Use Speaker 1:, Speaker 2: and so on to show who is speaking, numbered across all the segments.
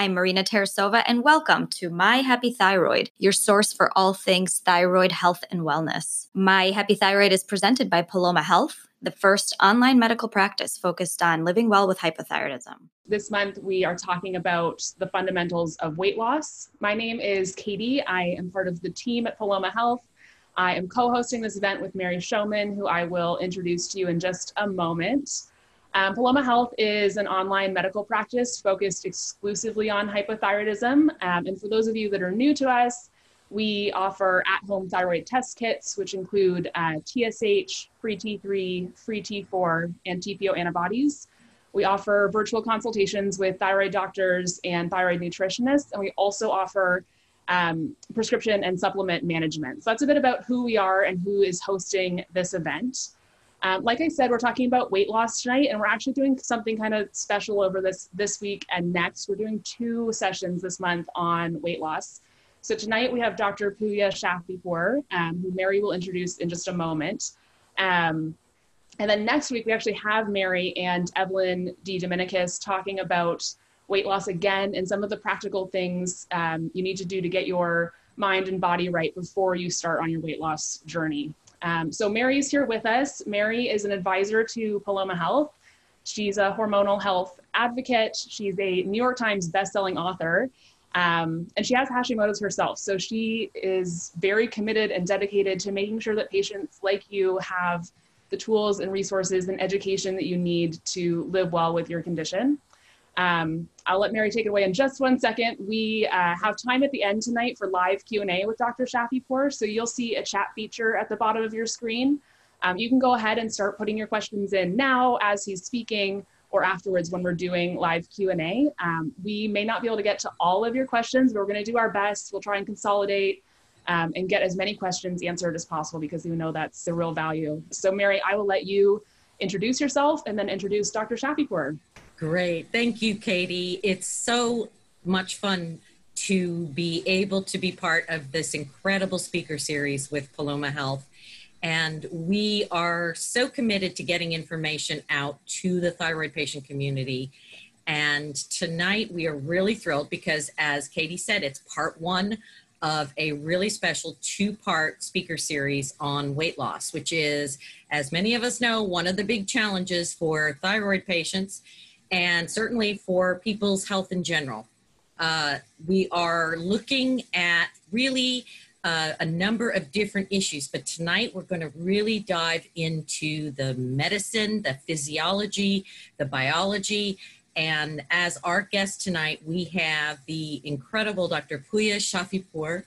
Speaker 1: I'm Marina Tarasova, and welcome to My Happy Thyroid, your source for all things thyroid health and wellness. My Happy Thyroid is presented by Paloma Health, the first online medical practice focused on living well with hypothyroidism.
Speaker 2: This month, we are talking about the fundamentals of weight loss. My name is Katie. I am part of the team at Paloma Health. I am co hosting this event with Mary Shomon, who I will introduce to you in just a moment. Um, Paloma Health is an online medical practice focused exclusively on hypothyroidism. Um, and for those of you that are new to us, we offer at home thyroid test kits, which include uh, TSH, free T3, free T4, and TPO antibodies. We offer virtual consultations with thyroid doctors and thyroid nutritionists, and we also offer um, prescription and supplement management. So that's a bit about who we are and who is hosting this event. Um, like I said, we're talking about weight loss tonight, and we're actually doing something kind of special over this this week and next. We're doing two sessions this month on weight loss. So tonight we have Dr. Pouya Shafipour, um, who Mary will introduce in just a moment. Um, and then next week we actually have Mary and Evelyn D. Dominicus talking about weight loss again and some of the practical things um, you need to do to get your mind and body right before you start on your weight loss journey. Um, so Mary is here with us. Mary is an advisor to Paloma Health. She's a hormonal health advocate. She's a New York Times bestselling author. Um, and she has Hashimoto's herself. So she is very committed and dedicated to making sure that patients like you have the tools and resources and education that you need to live well with your condition. Um, I'll let Mary take it away in just one second. We uh, have time at the end tonight for live Q&A with Dr. Shafipour, so you'll see a chat feature at the bottom of your screen. Um, you can go ahead and start putting your questions in now as he's speaking or afterwards when we're doing live Q&A. Um, we may not be able to get to all of your questions, but we're gonna do our best. We'll try and consolidate um, and get as many questions answered as possible because we know that's the real value. So Mary, I will let you introduce yourself and then introduce Dr. Shafipour.
Speaker 3: Great. Thank you, Katie. It's so much fun to be able to be part of this incredible speaker series with Paloma Health. And we are so committed to getting information out to the thyroid patient community. And tonight we are really thrilled because, as Katie said, it's part one of a really special two part speaker series on weight loss, which is, as many of us know, one of the big challenges for thyroid patients and certainly for people's health in general. Uh, we are looking at really uh, a number of different issues, but tonight we're going to really dive into the medicine, the physiology, the biology. And as our guest tonight, we have the incredible Dr. Pouya Shafipour.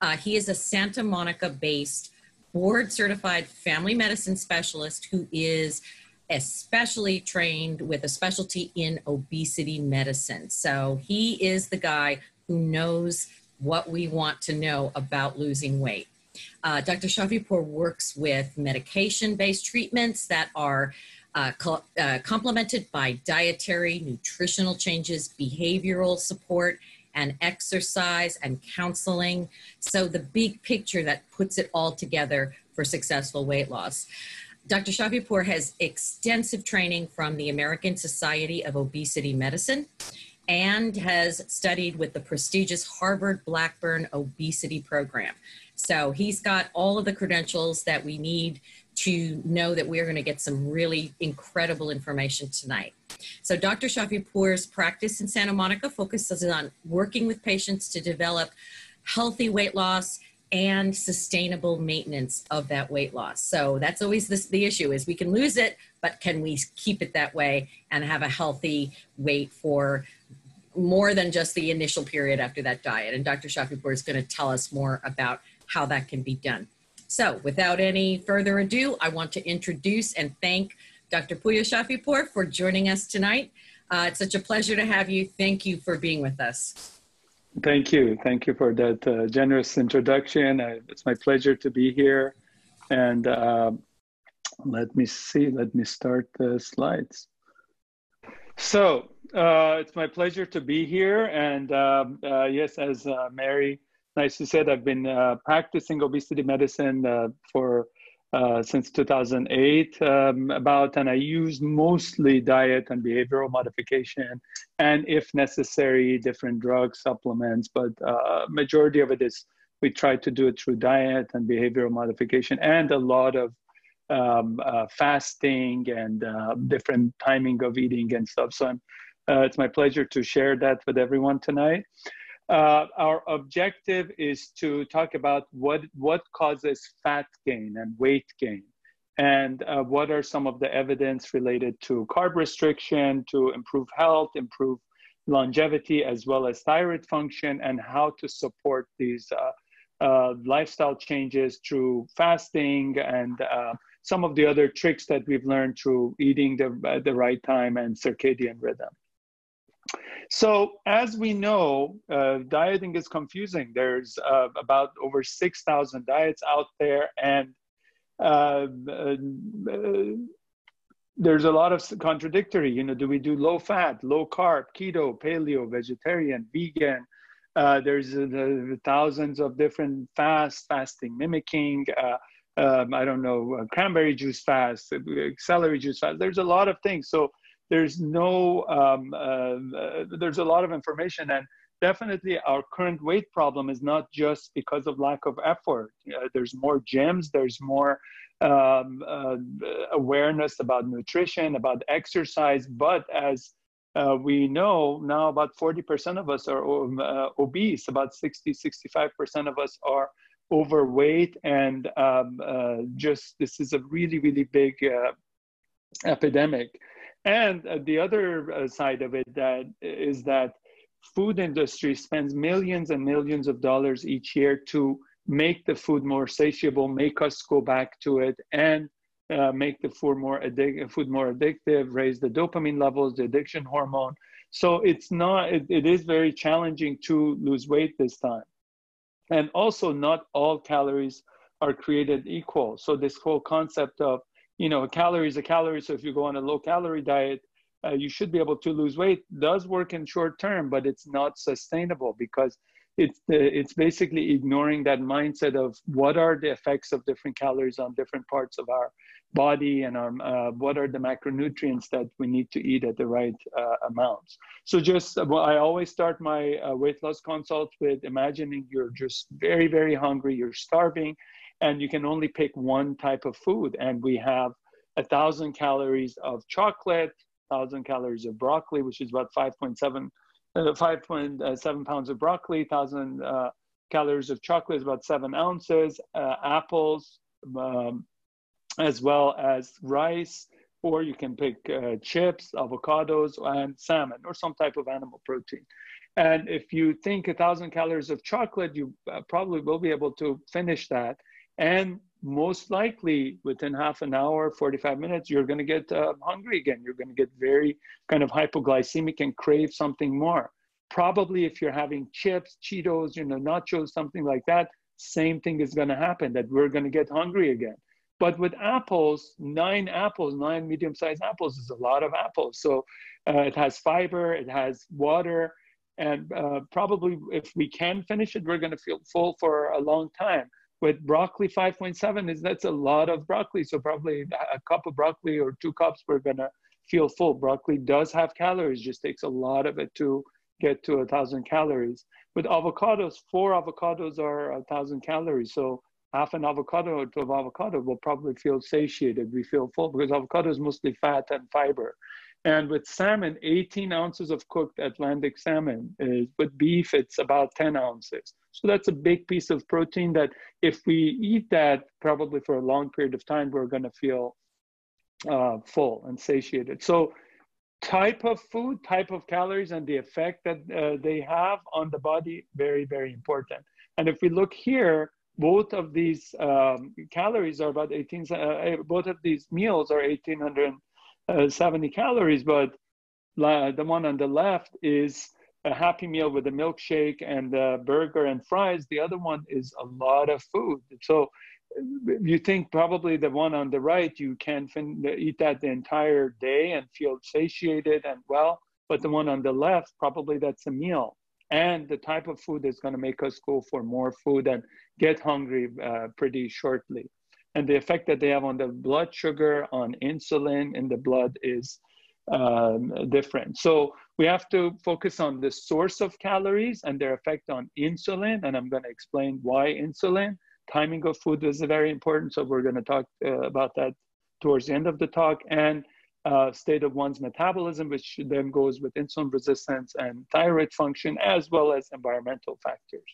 Speaker 3: Uh, he is a Santa Monica based board certified family medicine specialist who is especially trained with a specialty in obesity medicine. So he is the guy who knows what we want to know about losing weight. Uh, Dr. Shafipour works with medication based treatments that are uh, co- uh, complemented by dietary, nutritional changes, behavioral support, and exercise and counseling. So, the big picture that puts it all together for successful weight loss. Dr. Shafipour has extensive training from the American Society of Obesity Medicine and has studied with the prestigious Harvard Blackburn Obesity Program. So he's got all of the credentials that we need to know that we're going to get some really incredible information tonight. So Dr. Shafipour's practice in Santa Monica focuses on working with patients to develop healthy weight loss and sustainable maintenance of that weight loss. So that's always the issue is we can lose it, but can we keep it that way and have a healthy weight for more than just the initial period after that diet? And Dr. Shafipour is going to tell us more about how that can be done. So without any further ado, I want to introduce and thank Dr. Pouya Shafipour for joining us tonight. Uh, it's such a pleasure to have you. Thank you for being with us.
Speaker 4: Thank you. Thank you for that uh, generous introduction. Uh, it's my pleasure to be here. And uh, let me see, let me start the slides. So uh, it's my pleasure to be here. And um, uh, yes, as uh, Mary nicely said, I've been practicing obesity medicine for uh, since 2008 um, about, and I use mostly diet and behavioral modification, and if necessary, different drugs, supplements. But uh, majority of it is we try to do it through diet and behavioral modification, and a lot of um, uh, fasting and uh, different timing of eating and stuff. So I'm, uh, it's my pleasure to share that with everyone tonight. Uh, our objective is to talk about what, what causes fat gain and weight gain and uh, what are some of the evidence related to carb restriction to improve health, improve longevity, as well as thyroid function, and how to support these uh, uh lifestyle changes through fasting and uh, some of the other tricks that we've learned through eating the, at the right time and circadian rhythm. So as we know, uh, dieting is confusing. There's uh, about over 6,000 diets out there and uh, uh, there's a lot of contradictory, you know, do we do low fat, low carb, keto, paleo, vegetarian, vegan? Uh, there's uh, thousands of different fast, fasting mimicking, um, I don't know, cranberry juice fast, celery juice fast. There's a lot of things. So there's no um, uh, uh, there's a lot of information and definitely our current weight problem is not just because of lack of effort. Uh, there's more gyms there's more um, uh, awareness about nutrition about exercise but as uh, we know now about 40% of us are um, uh, obese about 60 65% of us are overweight and um, just this is a really really big epidemic and uh, the other uh, side of it that is that food industry spends millions and millions of dollars each year to make the food more satiable, make us go back to it, and uh, make the food more, addic- food more addictive, raise the dopamine levels, the addiction hormone. So it's not, it, it is very challenging to lose weight this time. And also, not all calories are created equal. So this whole concept of you know, a calorie is a calorie. So if you go on a low calorie diet, uh, you should be able to lose weight. Does work in short term, but it's not sustainable because it's the, it's basically ignoring that mindset of what are the effects of different calories on different parts of our body and our uh, what are the macronutrients that we need to eat at the right uh, amounts. So just well, I always start my uh, weight loss consults with imagining you're just very very hungry, you're starving, and you can only pick one type of food. And we have a thousand calories of chocolate, thousand calories of broccoli, which is about 5.7, uh, 5.7 pounds of broccoli, thousand uh, calories of chocolate is about seven ounces, uh, apples, um, as well as rice, or you can pick uh, chips, avocados, and salmon, or some type of animal protein. And if you think a thousand calories of chocolate, you uh, probably will be able to finish that. And most likely within half an hour, 45 minutes, you're going to get uh, hungry again. You're going to get very kind of hypoglycemic and crave something more. Probably if you're having chips, Cheetos, you know, nachos, something like that, same thing is going to happen that we're going to get hungry again. But with apples, nine apples, nine medium sized apples is a lot of apples. So uh, it has fiber, it has water, and uh, probably if we can finish it, we're going to feel full for a long time with broccoli 5.7 is that's a lot of broccoli. So probably a cup of broccoli or two cups we're gonna feel full. Broccoli does have calories just takes a lot of it to get to a thousand calories. With avocados four avocados are a thousand calories. So half an avocado to an avocado will probably feel satiated. We feel full because avocado is mostly fat and fiber and with salmon 18 ounces of cooked atlantic salmon is with beef it's about 10 ounces so that's a big piece of protein that if we eat that probably for a long period of time, we're going to feel uh, full and satiated. So type of food, type of calories, and the effect that uh, they have on the body, very, very important. And if we look here, both of these um, calories are about 18, uh, both of these meals are 1870 calories, but the one on the left is a happy meal with a milkshake and a burger and fries. The other one is a lot of food. So you think probably the one on the right, you can fin- eat that the entire day and feel satiated and well. But the one on the left, probably that's a meal. And the type of food is going to make us go for more food and get hungry uh, pretty shortly. And the effect that they have on the blood sugar, on insulin in the blood is um, different. So we have to focus on the source of calories and their effect on insulin, and I'm going to explain why insulin. Timing of food is very important, so we're going to talk uh, about that towards the end of the talk, and uh, state of one's metabolism, which then goes with insulin resistance and thyroid function, as well as environmental factors.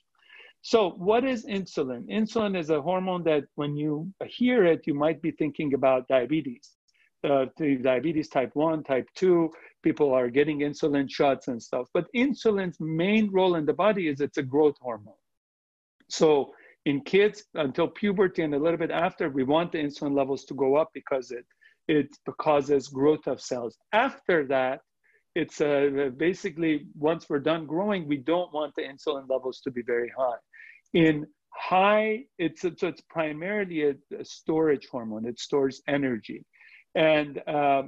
Speaker 4: So, what is insulin? Insulin is a hormone that when you hear it, you might be thinking about diabetes. Uh, diabetes type 1, type 2, people are getting insulin shots and stuff. But insulin's main role in the body is it's a growth hormone. So, in kids until puberty and a little bit after, we want the insulin levels to go up because it it causes growth of cells. After that, it's uh, basically once we're done growing, we don't want the insulin levels to be very high. In high, it's so it's primarily a, a storage hormone. It stores energy, and uh,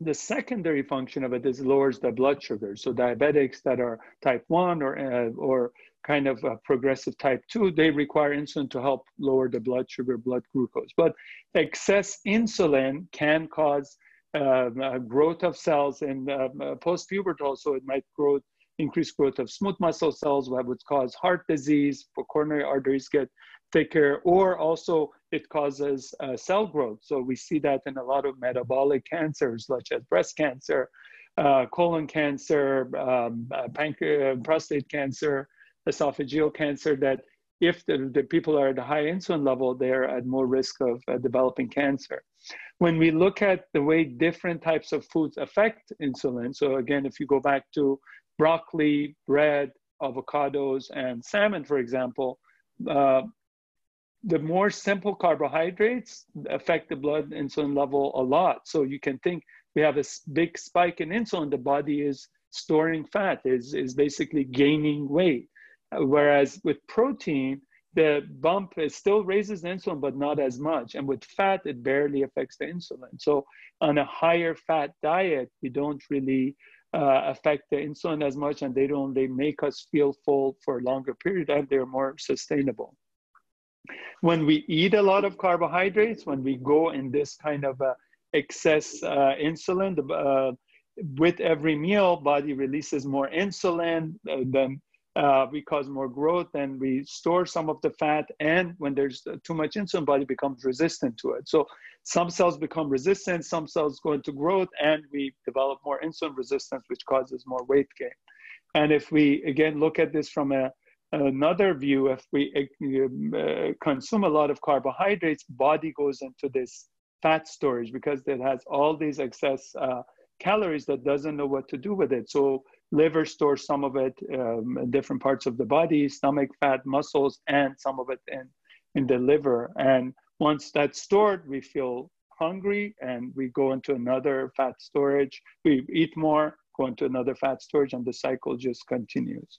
Speaker 4: the secondary function of it is lowers the blood sugar. So diabetics that are type one or uh, or kind of progressive type 2, they require insulin to help lower the blood sugar, blood glucose. But excess insulin can cause uh, uh, growth of cells in uh, uh post-pubertal, so it might grow, increase growth of smooth muscle cells, that would cause heart disease, for coronary arteries get thicker, or also it causes uh, cell growth. So we see that in a lot of metabolic cancers, such as breast cancer, uh, colon cancer, um, pancreas, prostate cancer, esophageal cancer that if the, the people are at a high insulin level, they're at more risk of uh, developing cancer. When we look at the way different types of foods affect insulin, so again, if you go back to broccoli, bread, avocados, and salmon, for example, uh, the more simple carbohydrates affect the blood insulin level a lot. So you can think we have a big spike in insulin, the body is storing fat, is, is basically gaining weight. Whereas with protein, the bump is still raises insulin, but not as much. And with fat, it barely affects the insulin. So on a higher fat diet, we don't really uh, affect the insulin as much, and they don't. They make us feel full for a longer period, and they're more sustainable. When we eat a lot of carbohydrates, when we go in this kind of uh, excess uh, insulin, uh, with every meal, body releases more insulin. Uh, then uh, we cause more growth and we store some of the fat. And when there's too much insulin, body becomes resistant to it. So some cells become resistant, some cells go into growth, and we develop more insulin resistance, which causes more weight gain. And if we again look at this from a another view, if we uh, consume a lot of carbohydrates, body goes into this fat storage because it has all these excess uh, calories that doesn't know what to do with it. So liver stores some of it um, in different parts of the body, stomach fat, muscles, and some of it in, in the liver. And once that's stored, we feel hungry and we go into another fat storage. We eat more, go into another fat storage, and the cycle just continues.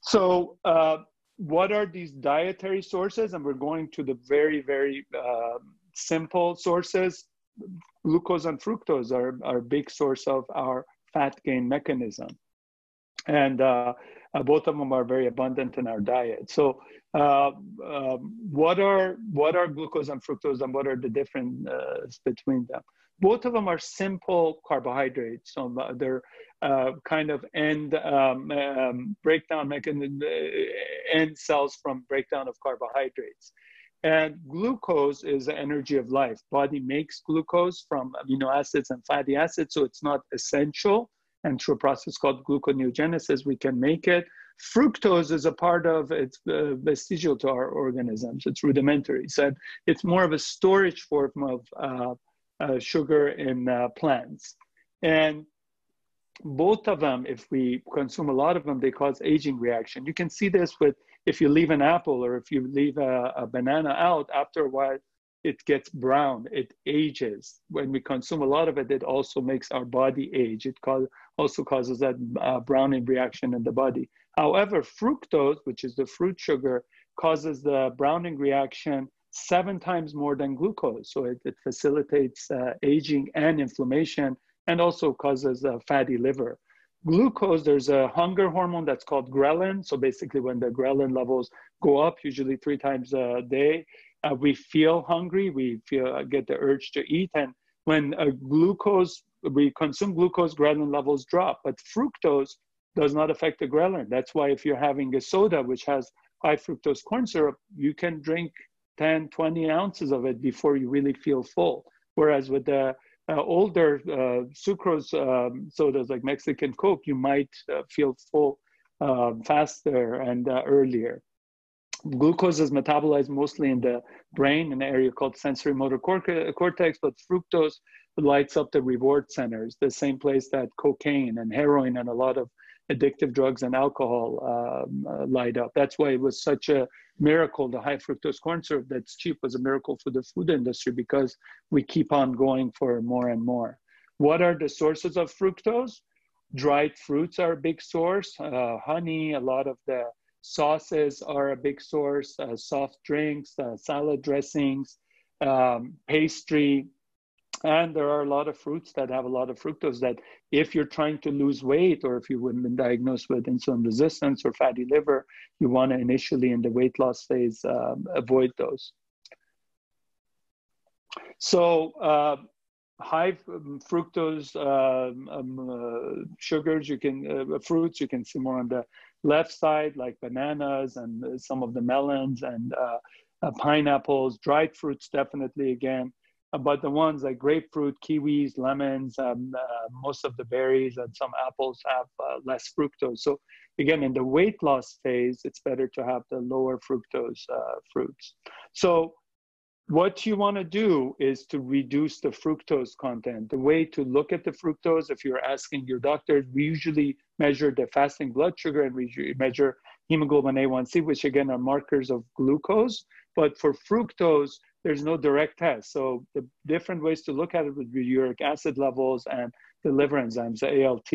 Speaker 4: So, uh, what are these dietary sources? And we're going to the very, very uh, simple sources. Glucose and fructose are, are a big source of our fat gain mechanism. And uh, uh, both of them are very abundant in our diet. So, uh, um, what are what are glucose and fructose, and what are the difference uh, between them? Both of them are simple carbohydrates. So uh, they're kind of end um, um, breakdown mechanism, end cells from breakdown of carbohydrates. And glucose is the energy of life. Body makes glucose from amino acids and fatty acids, so it's not essential. And through a process called gluconeogenesis, we can make it. Fructose is a part of it's uh, vestigial to our organisms. It's rudimentary. So it's more of a storage form of uh, uh, sugar in uh, plants. And both of them, if we consume a lot of them, they cause aging reaction. You can see this with if you leave an apple or if you leave a, a banana out, after a while, it gets brown, it ages. When we consume a lot of it, it also makes our body age. It cause, also causes that uh, browning reaction in the body. However, fructose, which is the fruit sugar, causes the browning reaction seven times more than glucose. So it, it facilitates uh, aging and inflammation and also causes a fatty liver glucose, there's a hunger hormone that's called ghrelin. So basically, when the ghrelin levels go up, usually three times a day, uh, we feel hungry, we feel uh, get the urge to eat, and when glucose we consume glucose, ghrelin levels drop, but fructose does not affect the ghrelin. That's why if you're having a soda which has high fructose corn syrup, you can drink 10, 20 ounces of it before you really feel full. Whereas with the uh, older uh, sucrose um, sodas like Mexican Coke, you might uh, feel full uh, faster and uh, earlier. Glucose is metabolized mostly in the brain, in an area called sensory motor cortex, but fructose lights up the reward centers, the same place that cocaine and heroin and a lot of addictive drugs and alcohol um, uh, light up. That's why it was such a miracle. The high fructose corn syrup that's cheap was a miracle for the food industry because we keep on going for more and more. What are the sources of fructose? Dried fruits are a big source. Uh, honey, a lot of the sauces are a big source. Uh, soft drinks, uh, salad dressings, um, pastry, and there are a lot of fruits that have a lot of fructose that if you're trying to lose weight or if you've been diagnosed with insulin resistance or fatty liver, you want to initially in the weight loss phase um, avoid those. So uh, high um, fructose um, um, uh, sugars, you can uh, fruits, you can see more on the left side like bananas and uh, some of the melons and uh, uh, pineapples, dried fruits definitely again but the ones like grapefruit, kiwis, lemons, um, uh, most of the berries and some apples have uh, less fructose. So again, in the weight loss phase, it's better to have the lower fructose uh, fruits. So what you want to do is to reduce the fructose content. The way to look at the fructose, if you're asking your doctor, we usually measure the fasting blood sugar and we measure hemoglobin A1C, which again are markers of glucose. But for fructose, there's no direct test. So the different ways to look at it would be uric acid levels and the liver enzymes, the ALT.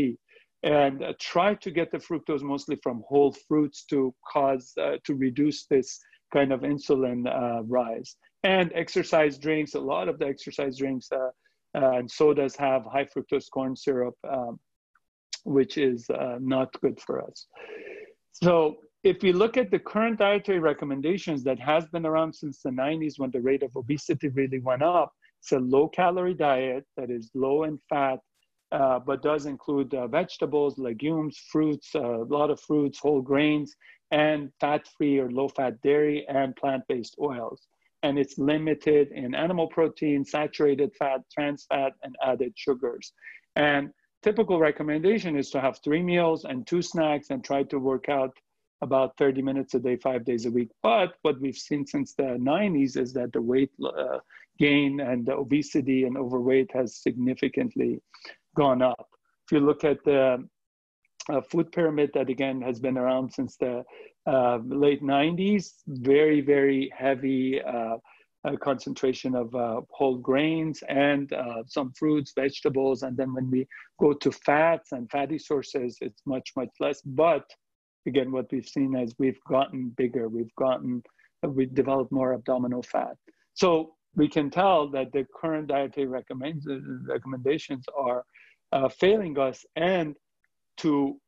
Speaker 4: And uh, try to get the fructose mostly from whole fruits to cause, uh, to reduce this kind of insulin uh, rise. And exercise drinks, a lot of the exercise drinks uh, uh, and sodas have high fructose corn syrup, um, which is uh, not good for us. So if we look at the current dietary recommendations that has been around since the 90s when the rate of obesity really went up, it's a low calorie diet that is low in fat, uh, but does include uh, vegetables, legumes, fruits, uh, a lot of fruits, whole grains, and fat free or low fat dairy and plant based oils. And it's limited in animal protein, saturated fat, trans fat, and added sugars. And typical recommendation is to have three meals and two snacks and try to work out about 30 minutes a day, five days a week. But what we've seen since the 90s is that the weight uh, gain and the obesity and overweight has significantly gone up. If you look at the uh, food pyramid that again has been around since the uh, late 90s, very, very heavy uh, uh, concentration of uh, whole grains and some fruits, vegetables. And then when we go to fats and fatty sources, it's much, much less. But again, what we've seen is we've gotten bigger, we've gotten, we've developed more abdominal fat. So we can tell that the current dietary recommend, recommendations are uh, failing us and to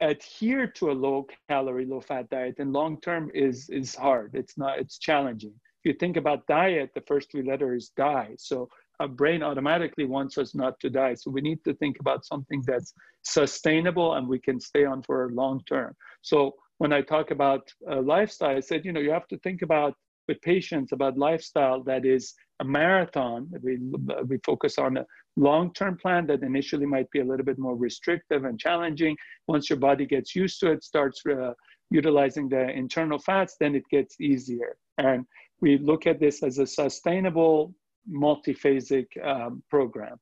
Speaker 4: adhere to a low calorie, low fat diet in long term is, is hard. It's not, it's challenging. If you think about diet, the first three letters die. So our brain automatically wants us not to die. So we need to think about something that's sustainable and we can stay on for a long term. So when I talk about a lifestyle, I said, you know, you have to think about with patients about lifestyle that is a marathon. We, we focus on a long-term plan that initially might be a little bit more restrictive and challenging. Once your body gets used to it, starts uh, utilizing the internal fats, then it gets easier. And we look at this as a sustainable multiphasic um, program.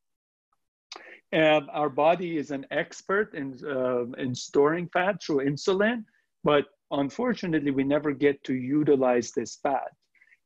Speaker 4: And our body is an expert in, uh, in storing fat through insulin, but unfortunately, we never get to utilize this fat.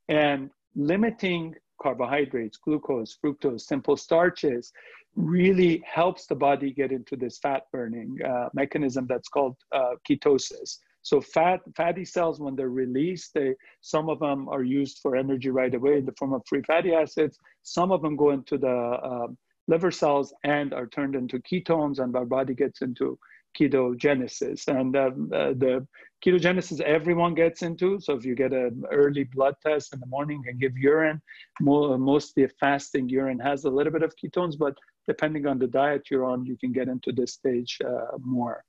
Speaker 4: And limiting carbohydrates, glucose, fructose, simple starches really helps the body get into this fat burning uh, mechanism that's called uh, ketosis. So fat, fatty cells, when they're released, they, some of them are used for energy right away in the form of free fatty acids. Some of them go into the um, liver cells and are turned into ketones and our body gets into ketogenesis. And um, uh, the ketogenesis everyone gets into. So if you get an early blood test in the morning and give urine, more, mostly fasting urine has a little bit of ketones, but depending on the diet you're on, you can get into this stage uh, more.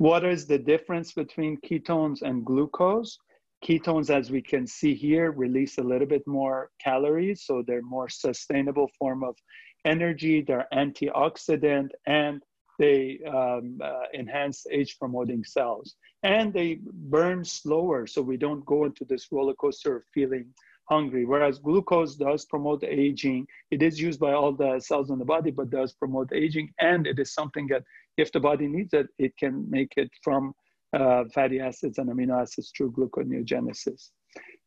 Speaker 4: What is the difference between ketones and glucose? Ketones, as we can see here, release a little bit more calories, so they're more sustainable form of energy, they're antioxidant, and they um, uh, enhance age promoting cells. And they burn slower, so we don't go into this roller coaster of feeling hungry. Whereas glucose does promote aging. It is used by all the cells in the body, but does promote aging. And it is something that if the body needs it, it can make it from uh, fatty acids and amino acids through gluconeogenesis.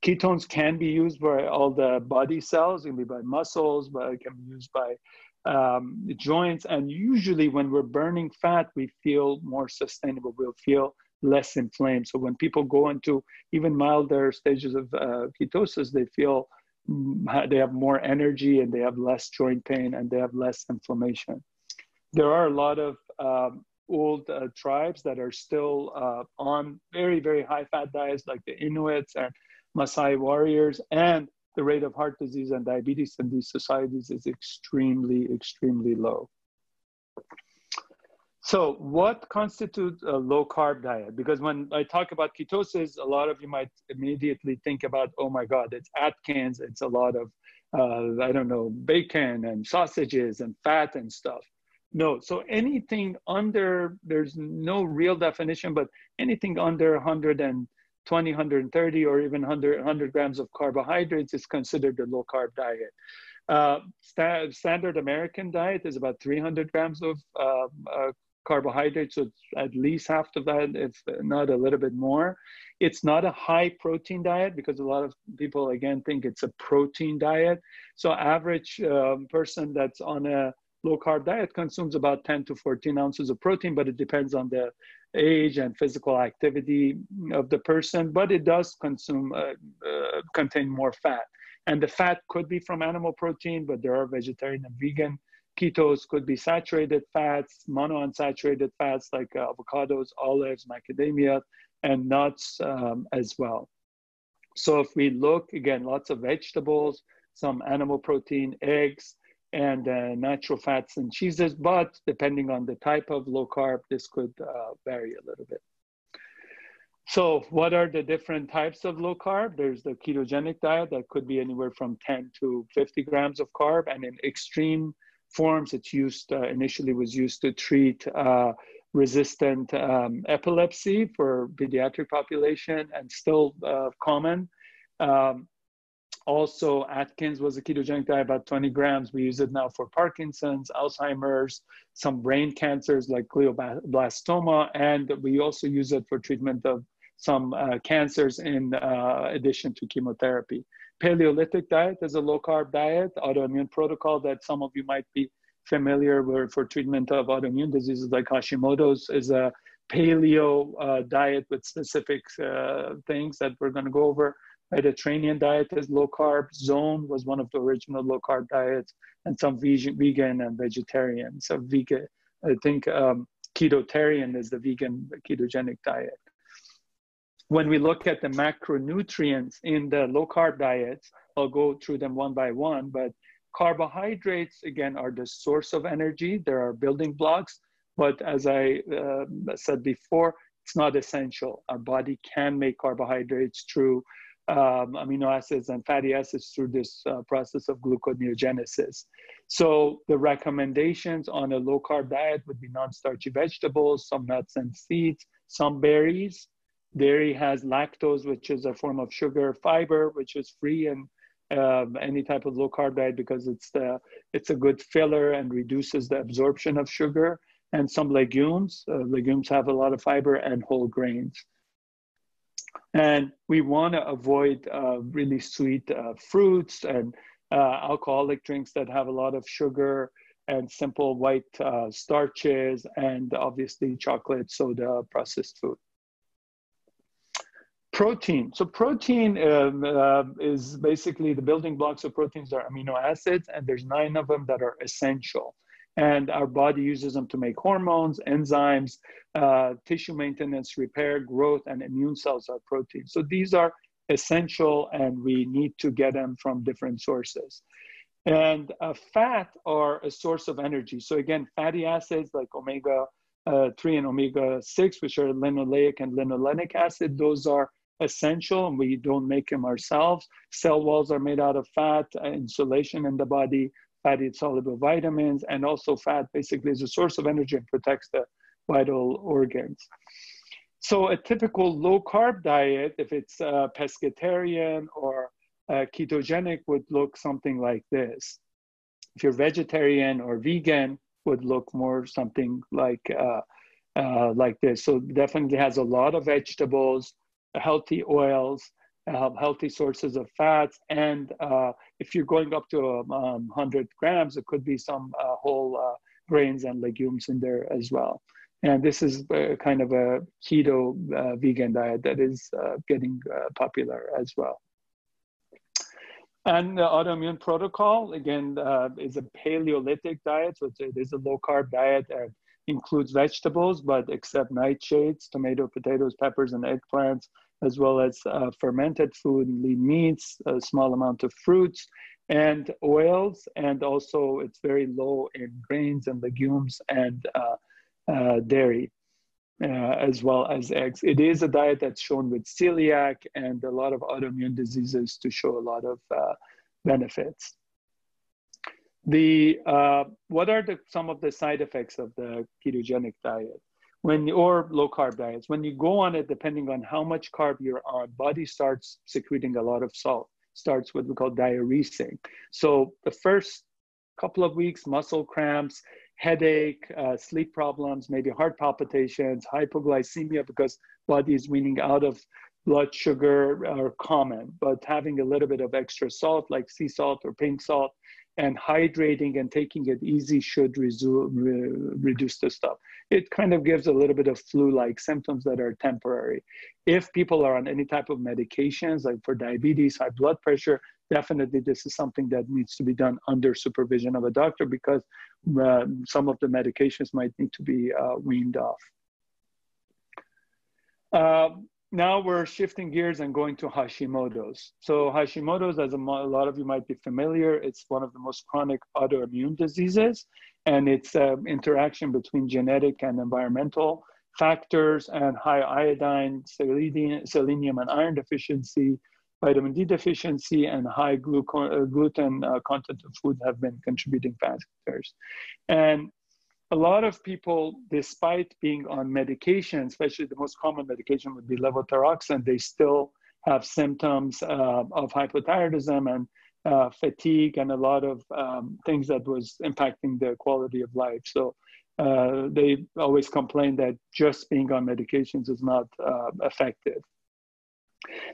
Speaker 4: Ketones can be used by all the body cells, it can be by muscles, but it can be used by um, joints. And usually when we're burning fat, we feel more sustainable. We'll feel less inflamed. So when people go into even milder stages of uh, ketosis, they feel mm, they have more energy and they have less joint pain and they have less inflammation. There are a lot of um, old uh, tribes that are still uh, on very, very high fat diets like the Inuits and Maasai warriors. And the rate of heart disease and diabetes in these societies is extremely, extremely low. So, what constitutes a low carb diet? Because when I talk about ketosis, a lot of you might immediately think about, oh my God, it's Atkins, it's a lot of, uh, I don't know, bacon and sausages and fat and stuff. No, so anything under, there's no real definition, but anything under 120, 130, or even 100, 100 grams of carbohydrates is considered a low carb diet. Uh, st standard American diet is about 300 grams of uh, uh, carbohydrates, so it's at least half of that, if not a little bit more. It's not a high protein diet because a lot of people, again, think it's a protein diet. So average um, person that's on a low carb diet consumes about 10 to 14 ounces of protein, but it depends on the age and physical activity of the person, but it does consume, uh, uh, contain more fat. And the fat could be from animal protein, but there are vegetarian and vegan Ketos could be saturated fats, monounsaturated fats like uh, avocados, olives, macadamia, and nuts um, as well. So if we look, again, lots of vegetables, some animal protein, eggs, and uh, natural fats and cheeses, but depending on the type of low carb, this could uh, vary a little bit. So what are the different types of low carb? There's the ketogenic diet that could be anywhere from 10 to 50 grams of carb and in extreme forms. It's used uh, initially was used to treat uh, resistant um, epilepsy for pediatric population and still uh, common. Um, also, Atkins was a ketogenic diet, about 20 grams. We use it now for Parkinson's, Alzheimer's, some brain cancers like glioblastoma, and we also use it for treatment of some uh, cancers in uh, addition to chemotherapy. Paleolithic diet is a low carb diet, autoimmune protocol that some of you might be familiar with for treatment of autoimmune diseases like Hashimoto's is a paleo uh, diet with specific uh, things that we're going to go over. Mediterranean diet is low carb. Zone was one of the original low carb diets, and some vegan, vegan and vegetarian. So vegan, I think um, ketotarian is the vegan ketogenic diet when we look at the macronutrients in the low carb diets, I'll go through them one by one, but carbohydrates, again, are the source of energy. There are building blocks, but as I uh, said before, it's not essential. Our body can make carbohydrates through um, amino acids and fatty acids through this uh, process of gluconeogenesis. So the recommendations on a low carb diet would be non-starchy vegetables, some nuts and seeds, some berries, Dairy has lactose, which is a form of sugar, fiber, which is free in um, any type of low carb diet because it's the it's a good filler and reduces the absorption of sugar. And some legumes, uh, legumes have a lot of fiber and whole grains. And we want to avoid uh, really sweet uh, fruits and uh, alcoholic drinks that have a lot of sugar and simple white uh, starches and obviously chocolate, soda, processed food. Protein. So protein uh, is basically the building blocks of proteins are amino acids, and there's nine of them that are essential. And our body uses them to make hormones, enzymes, uh, tissue maintenance, repair, growth, and immune cells are proteins. So these are essential and we need to get them from different sources. And uh, fat are a source of energy. So again, fatty acids like omega uh, 3 and omega 6, which are linoleic and linolenic acid, those are essential and we don't make them ourselves. Cell walls are made out of fat, uh, insulation in the body, fatty soluble vitamins, and also fat basically is a source of energy and protects the vital organs. So a typical low carb diet, if it's uh, pescatarian or uh, ketogenic, would look something like this. If you're vegetarian or vegan, would look more something like uh, uh, like this. So definitely has a lot of vegetables, healthy oils, uh, healthy sources of fats, and uh, if you're going up to um, 100 grams, it could be some uh, whole grains and legumes in there as well. And this is kind of a keto vegan diet that is getting popular as well. And the autoimmune protocol, again, uh, is a Paleolithic diet. So it is a low carb diet that includes vegetables, but except nightshades, tomato, potatoes, peppers, and eggplants, as well as uh, fermented food and lean meats, a small amount of fruits and oils. And also, it's very low in grains and legumes and uh, uh dairy uh, as well as eggs. It is a diet that's shown with celiac and a lot of autoimmune diseases to show a lot of uh, benefits. The uh, what are the, some of the side effects of the ketogenic diet? When or low carb diets, when you go on it, depending on how much carb you're on, body starts secreting a lot of salt. Starts with what we call diuresing. So the first couple of weeks, muscle cramps, headache, uh, sleep problems, maybe heart palpitations, hypoglycemia because body is weaning out of blood sugar are common, but having a little bit of extra salt like sea salt or pink salt and hydrating and taking it easy should resu- re- reduce the stuff. It kind of gives a little bit of flu-like symptoms that are temporary. If people are on any type of medications, like for diabetes, high blood pressure, definitely this is something that needs to be done under supervision of a doctor because uh, some of the medications might need to be uh, weaned off. Uh, now we're shifting gears and going to Hashimoto's. So Hashimoto's, as a, a, lot of you might be familiar, it's one of the most chronic autoimmune diseases, and it's an interaction between genetic and environmental factors and high iodine, selenium, selenium and iron deficiency vitamin D deficiency and high uh, gluten uh, content of food have been contributing factors. And a lot of people, despite being on medication, especially the most common medication would be levothyroxine, they still have symptoms uh, of hypothyroidism and uh, fatigue and a lot of um, things that was impacting their quality of life. So uh, they always complain that just being on medications is not uh, effective.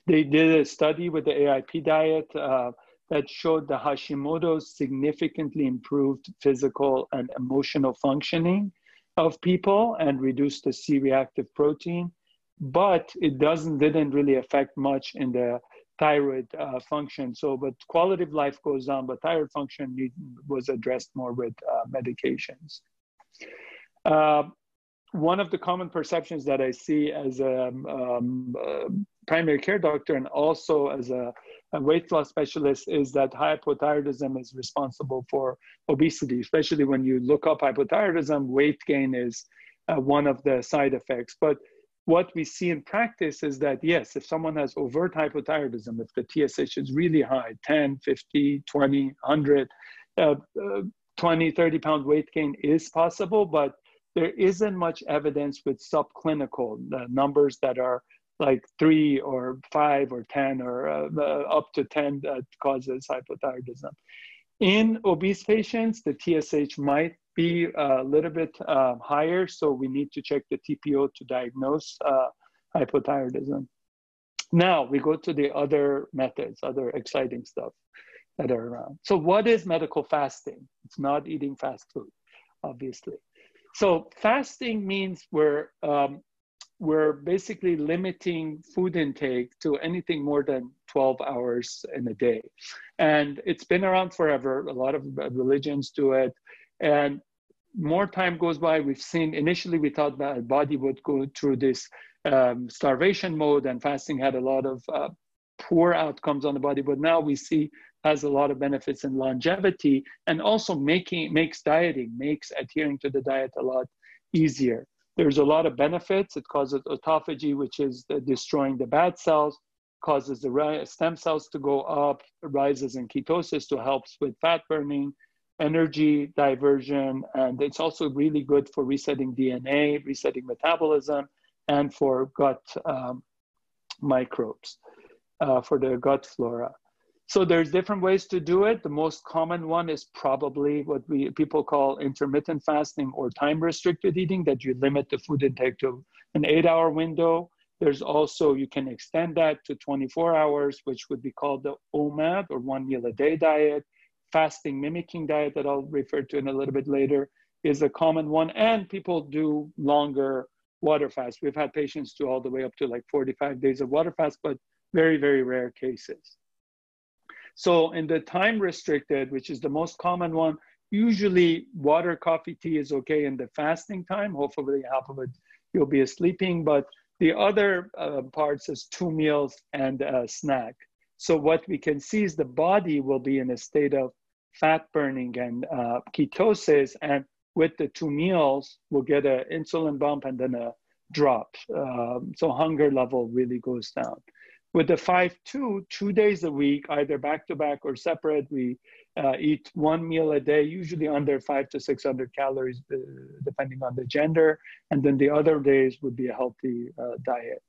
Speaker 4: They did a study with the AIP diet uh, that showed the Hashimoto's significantly improved physical and emotional functioning of people and reduced the C-reactive protein, but it doesn't didn't really affect much in the thyroid uh, function. So, but quality of life goes on, but thyroid function was addressed more with uh, medications. Uh, one of the common perceptions that I see as a um, um, uh, primary care doctor and also as a, weight loss specialist is that hypothyroidism is responsible for obesity, especially when you look up hypothyroidism, weight gain is uh, one of the side effects. But what we see in practice is that, yes, if someone has overt hypothyroidism, if the TSH is really high, 10, 50, 20, 100, uh, uh, 20, 30 pound weight gain is possible, but there isn't much evidence with subclinical numbers that are like three or five or 10 or uh, uh, up to 10 that causes hypothyroidism. In obese patients, the TSH might be a little bit uh, higher, so we need to check the TPO to diagnose uh, hypothyroidism. Now we go to the other methods, other exciting stuff that are around. So what is medical fasting? It's not eating fast food, obviously. So fasting means we're um, we're basically limiting food intake to anything more than 12 hours in a day. And it's been around forever. A lot of religions do it. And more time goes by, we've seen initially we thought that the body would go through this um, starvation mode and fasting had a lot of uh, poor outcomes on the body, but now we see has a lot of benefits in longevity and also making makes dieting, makes adhering to the diet a lot easier. There's a lot of benefits. It causes autophagy, which is destroying the bad cells, causes the stem cells to go up, rises in ketosis to helps with fat burning, energy diversion, and it's also really good for resetting DNA, resetting metabolism, and for gut um, microbes, uh, for the gut flora. So there's different ways to do it. The most common one is probably what we people call intermittent fasting or time restricted eating that you limit the food intake to an 8-hour window. There's also you can extend that to 24 hours which would be called the OMAD or one meal a day diet. Fasting mimicking diet that I'll refer to in a little bit later is a common one and people do longer water fast. We've had patients do all the way up to like 45 days of water fast but very very rare cases. So in the time restricted, which is the most common one, usually water, coffee, tea is okay in the fasting time. Hopefully half of it you'll be sleeping, but the other uh, parts is two meals and a snack. So what we can see is the body will be in a state of fat burning and uh, ketosis, and with the two meals, we'll get an insulin bump and then a drop. Um, so hunger level really goes down. With the 5-2, two days a week, either back-to-back or separate, we uh, eat one meal a day, usually under five to 600 calories, uh, depending on the gender. And then the other days would be a healthy uh, diet.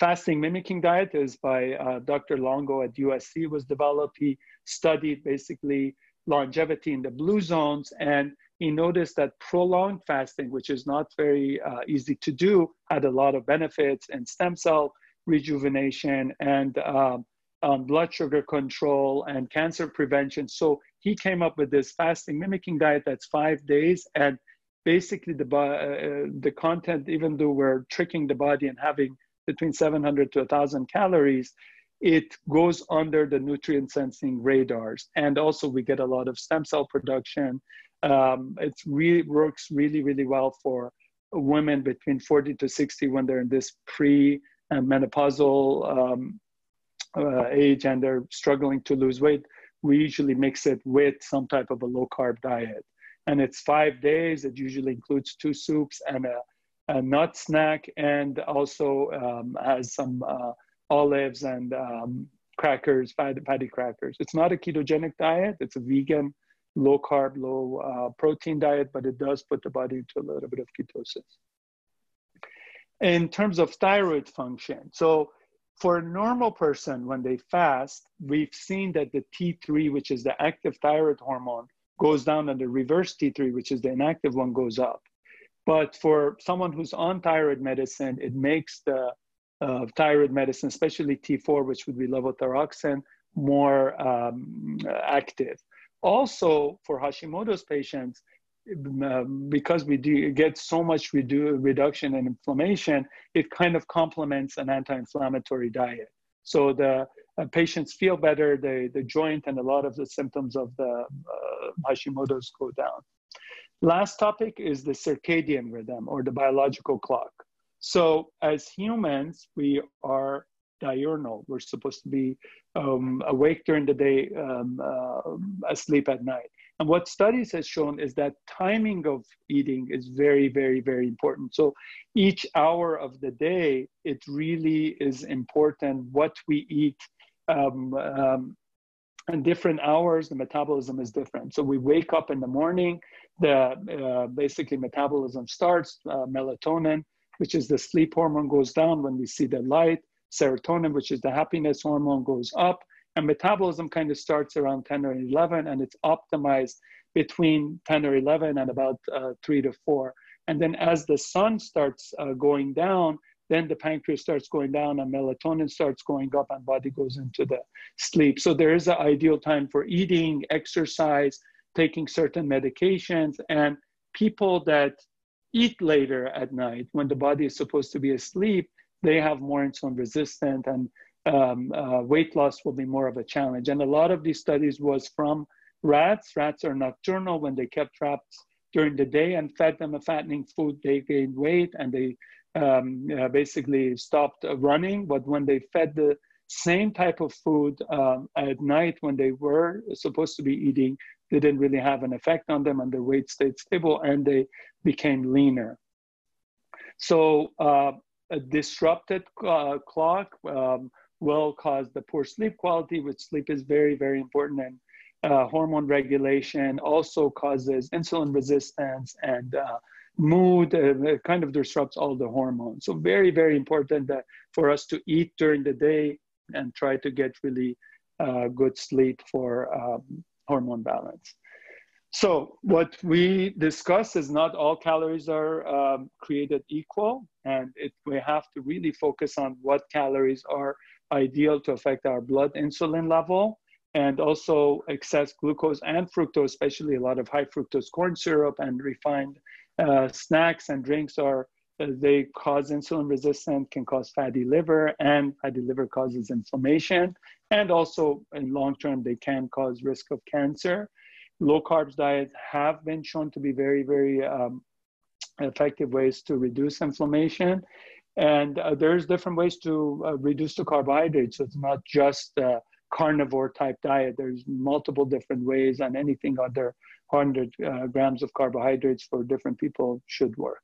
Speaker 4: Fasting mimicking diet is by uh, Dr. Longo at USC was developed. He studied basically longevity in the blue zones and he noticed that prolonged fasting, which is not very uh, easy to do, had a lot of benefits in stem cell rejuvenation and um, um, blood sugar control and cancer prevention. So he came up with this fasting mimicking diet that's five days and basically the uh, the content, even though we're tricking the body and having between 700 to 1,000 calories, it goes under the nutrient sensing radars. And also we get a lot of stem cell production. Um, it really works really, really well for women between 40 to 60 when they're in this pre menopausal um, uh, age and they're struggling to lose weight, we usually mix it with some type of a low carb diet. And it's five days. It usually includes two soups and a, a nut snack, and also um, has some uh, olives and um, crackers, fatty, crackers. It's not a ketogenic diet. It's a vegan, low carb, low uh, protein diet, but it does put the body into a little bit of ketosis in terms of thyroid function. So for a normal person, when they fast, we've seen that the T3, which is the active thyroid hormone, goes down and the reverse T3, which is the inactive one, goes up. But for someone who's on thyroid medicine, it makes the uh, thyroid medicine, especially T4, which would be levothyroxine, more um, active. Also, for Hashimoto's patients, because we do get so much redu- reduction in inflammation, it kind of complements an anti-inflammatory diet. So the uh, patients feel better, the, the joint and a lot of the symptoms of the uh, Hashimoto's go down. Last topic is the circadian rhythm or the biological clock. So as humans, we are diurnal. We're supposed to be um, awake during the day, um, uh, asleep at night. And what studies has shown is that timing of eating is very, very, very important. So each hour of the day, it really is important what we eat. Um, um, and different hours, the metabolism is different. So we wake up in the morning, the uh, basically metabolism starts, uh, melatonin, which is the sleep hormone, goes down when we see the light. Serotonin, which is the happiness hormone, goes up and metabolism kind of starts around 10 or 11 and it's optimized between 10 or 11 and about uh, 3 to 4 and then as the sun starts uh, going down then the pancreas starts going down and melatonin starts going up and body goes into the sleep. So there is an ideal time for eating exercise taking certain medications and people that eat later at night when the body is supposed to be asleep they have more insulin resistant and um, uh, weight loss will be more of a challenge. And a lot of these studies was from rats. Rats are nocturnal. When they kept rats during the day and fed them a fattening food, they gained weight and they um, uh, basically stopped running. But when they fed the same type of food um, at night when they were supposed to be eating, they didn't really have an effect on them and their weight stayed stable and they became leaner. So uh, a disrupted uh, clock um, will cause the poor sleep quality, which sleep is very, very important. And uh, hormone regulation also causes insulin resistance and uh, mood. Uh, kind of disrupts all the hormones. So very, very important that for us to eat during the day and try to get really uh, good sleep for um, hormone balance. So what we discuss is not all calories are um, created equal, and it, we have to really focus on what calories are ideal to affect our blood insulin level, and also excess glucose and fructose, especially a lot of high fructose corn syrup and refined uh, snacks and drinks are uh, they cause insulin resistance, can cause fatty liver, and fatty liver causes inflammation, and also in long term they can cause risk of cancer low carbs diets have been shown to be very, very um, effective ways to reduce inflammation. And uh, there's different ways to uh, reduce the carbohydrates. So it's not just a carnivore type diet. There's multiple different ways, and anything under 100 uh, grams of carbohydrates for different people should work.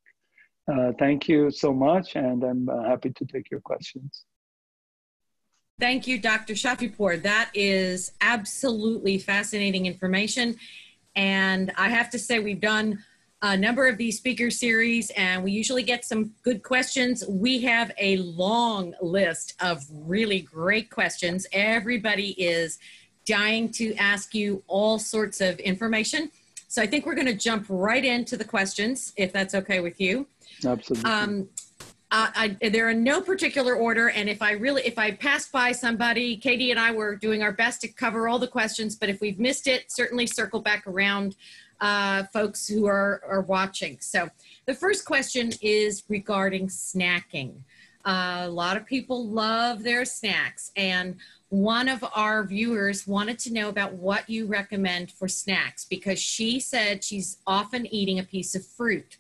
Speaker 4: Uh, thank you so much, and I'm uh, happy to take your questions.
Speaker 3: Thank you, Dr. Shafipour. That is absolutely fascinating information. And I have to say, we've done a number of these speaker series, and we usually get some good questions. We have a long list of really great questions. Everybody is dying to ask you all sorts of information. So I think we're going to jump right into the questions, if that's okay with you.
Speaker 4: Absolutely. Um,
Speaker 3: I, they're in no particular order, and if I really, if I passed by somebody, Katie and I were doing our best to cover all the questions. But if we've missed it, certainly circle back around, uh, folks who are are watching. So the first question is regarding snacking. Uh, a lot of people love their snacks, and one of our viewers wanted to know about what you recommend for snacks because she said she's often eating a piece of fruit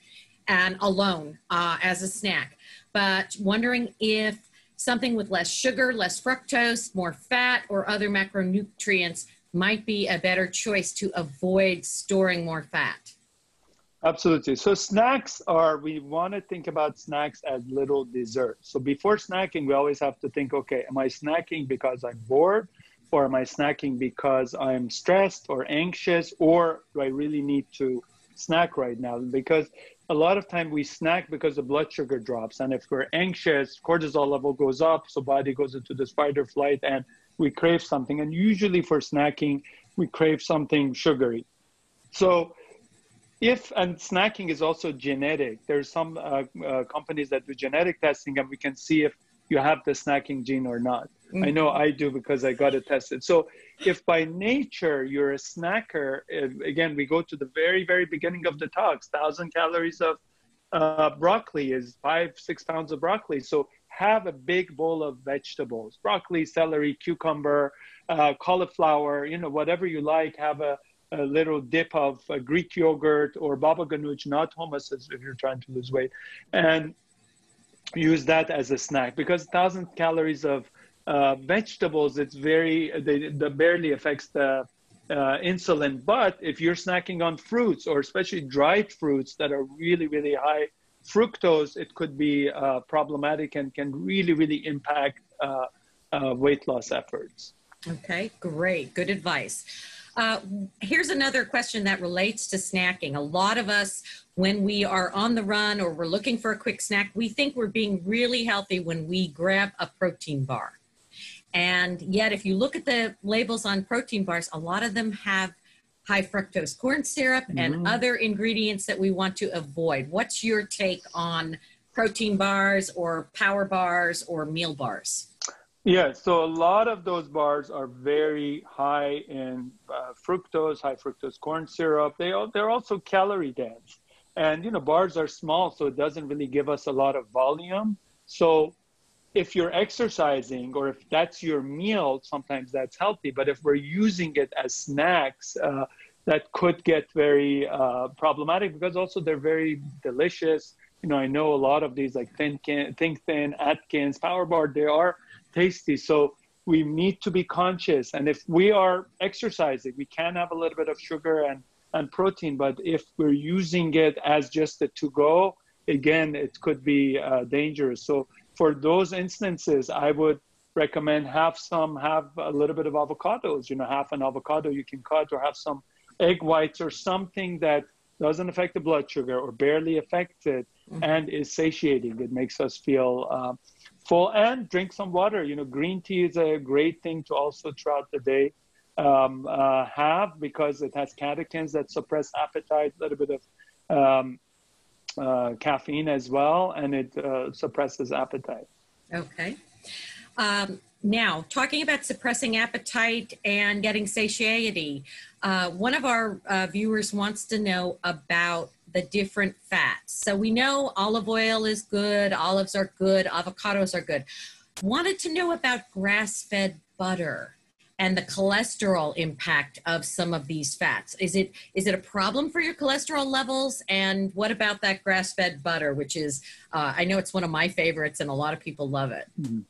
Speaker 3: and alone uh, as a snack but wondering if something with less sugar, less fructose, more fat, or other macronutrients might be a better choice to avoid storing more fat.
Speaker 4: Absolutely. So snacks are, we want to think about snacks as little desserts. So before snacking, we always have to think, okay, am I snacking because I'm bored? Or am I snacking because I'm stressed or anxious? Or do I really need to snack right now? Because a lot of time we snack because the blood sugar drops and if we're anxious cortisol level goes up so body goes into this fight or flight and we crave something. And usually for snacking we crave something sugary. So if and snacking is also genetic. There's some uh, uh, companies that do genetic testing and we can see if you have the snacking gene or not. Mm-hmm. i know i do because i got it tested. So if by nature you're a snacker, again, we go to the very, very beginning of the talks, 1,000 calories of uh, broccoli is five, six pounds of broccoli. So have a big bowl of vegetables, broccoli, celery, cucumber, uh, cauliflower, you know, whatever you like, have a, a little dip of uh, Greek yogurt or baba ganoush, not hummus if you're trying to lose weight, and use that as a snack because 1,000 calories of uh, vegetables, it's very, they, that barely affects the uh, insulin. But if you're snacking on fruits or especially dried fruits that are really, really high fructose, it could be uh, problematic and can really, really impact uh, uh, weight loss efforts.
Speaker 3: Okay, great. Good advice. Uh, here's another question that relates to snacking. A lot of us, when we are on the run or we're looking for a quick snack, we think we're being really healthy when we grab a protein bar. And yet, if you look at the labels on protein bars, a lot of them have high fructose corn syrup and mm. other ingredients that we want to avoid. What's your take on protein bars or power bars or meal bars?
Speaker 4: Yeah, so a lot of those bars are very high in uh, fructose, high fructose corn syrup. They they're also calorie dense, and you know bars are small, so it doesn't really give us a lot of volume. So if you're exercising or if that's your meal, sometimes that's healthy. But if we're using it as snacks, uh, that could get very uh, problematic because also they're very delicious. You know, I know a lot of these like Thin, Think Thin, Atkins, Power Bar, they are tasty. So we need to be conscious. And if we are exercising, we can have a little bit of sugar and, and protein, but if we're using it as just a to go, again, it could be uh, dangerous. So for those instances, I would recommend have some, have a little bit of avocados, you know, half an avocado you can cut or have some egg whites or something that doesn't affect the blood sugar or barely affects it mm-hmm. and is satiating. It makes us feel uh, full and drink some water. You know, green tea is a great thing to also throughout the day um, uh, have because it has catechins that suppress appetite, a little bit of um, uh, caffeine as well, and it uh, suppresses appetite.
Speaker 3: Okay. Um, now, talking about suppressing appetite and getting satiety, uh, one of our uh, viewers wants to know about the different fats. So we know olive oil is good, olives are good, avocados are good. Wanted to know about grass fed butter and the cholesterol impact of some of these fats. Is it is it a problem for your cholesterol levels? And what about that grass fed butter, which is uh, I know it's one of my favorites, and a lot of people love it.
Speaker 4: Mm-hmm.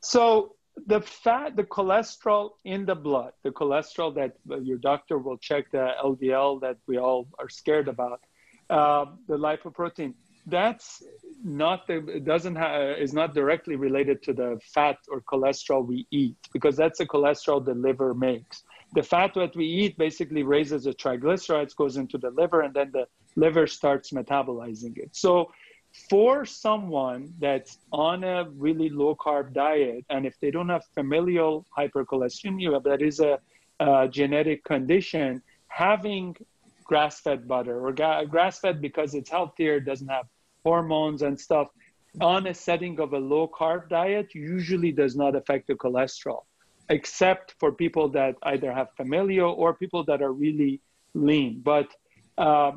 Speaker 4: So the fat, the cholesterol in the blood, the cholesterol that your doctor will check the LDL that we all are scared about, uh, the lipoprotein, that's not the, doesn't have, uh, is not directly related to the fat or cholesterol we eat because that's the cholesterol the liver makes. The fat that we eat basically raises the triglycerides, goes into the liver, and then the liver starts metabolizing it. So for someone that's on a really low carb diet, and if they don't have familial hypercholesteremia, that is a, a genetic condition, having grass fed butter or ga- grass fed because it's healthier, doesn't have hormones and stuff, on a setting of a low carb diet usually does not affect the cholesterol, except for people that either have familial or people that are really lean. But um,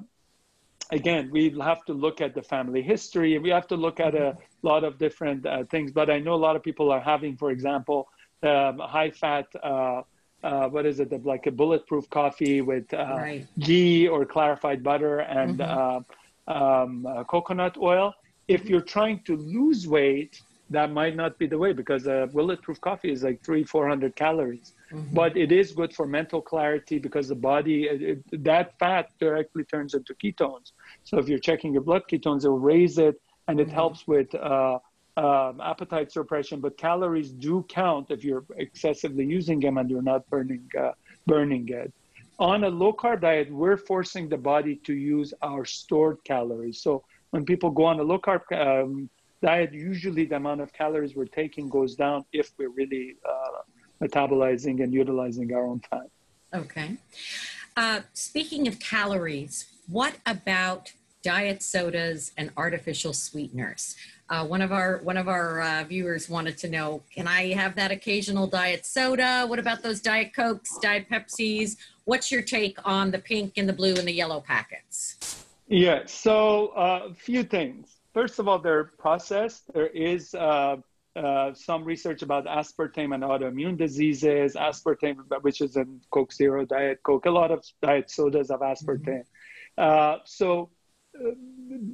Speaker 4: again, we have to look at the family history. We have to look at a lot of different uh, things. But I know a lot of people are having, for example, um, high fat. Uh, uh, what is it? Like a bulletproof coffee with uh, right. ghee or clarified butter and mm-hmm. Uh, um, uh, coconut oil. If you're trying to lose weight, that might not be the way because a bulletproof coffee is like three, four hundred calories. Mm-hmm. But it is good for mental clarity because the body, it, it, that fat directly turns into ketones. So if you're checking your blood ketones, it will raise it and it mm-hmm. helps with uh, um, appetite suppression. But calories do count if you're excessively using them and you're not burning, uh, burning it. On a low carb diet, we're forcing the body to use our stored calories. So when people go on a low carb um, diet, usually the amount of calories we're taking goes down if we're really uh, metabolizing and utilizing our own fat.
Speaker 3: Okay. Uh, speaking of calories, what about diet sodas and artificial sweeteners? Uh, one of our one of our uh, viewers wanted to know: Can I have that occasional diet soda? What about those diet cokes, diet Pepsis? What's your take on the pink and the blue and the yellow packets?
Speaker 4: Yeah, so a uh, few things. First of all, they're processed. There is uh, uh, some research about aspartame and autoimmune diseases, aspartame, which is in Coke Zero, Diet Coke, a lot of diet sodas have aspartame. Mm-hmm. Uh, so uh,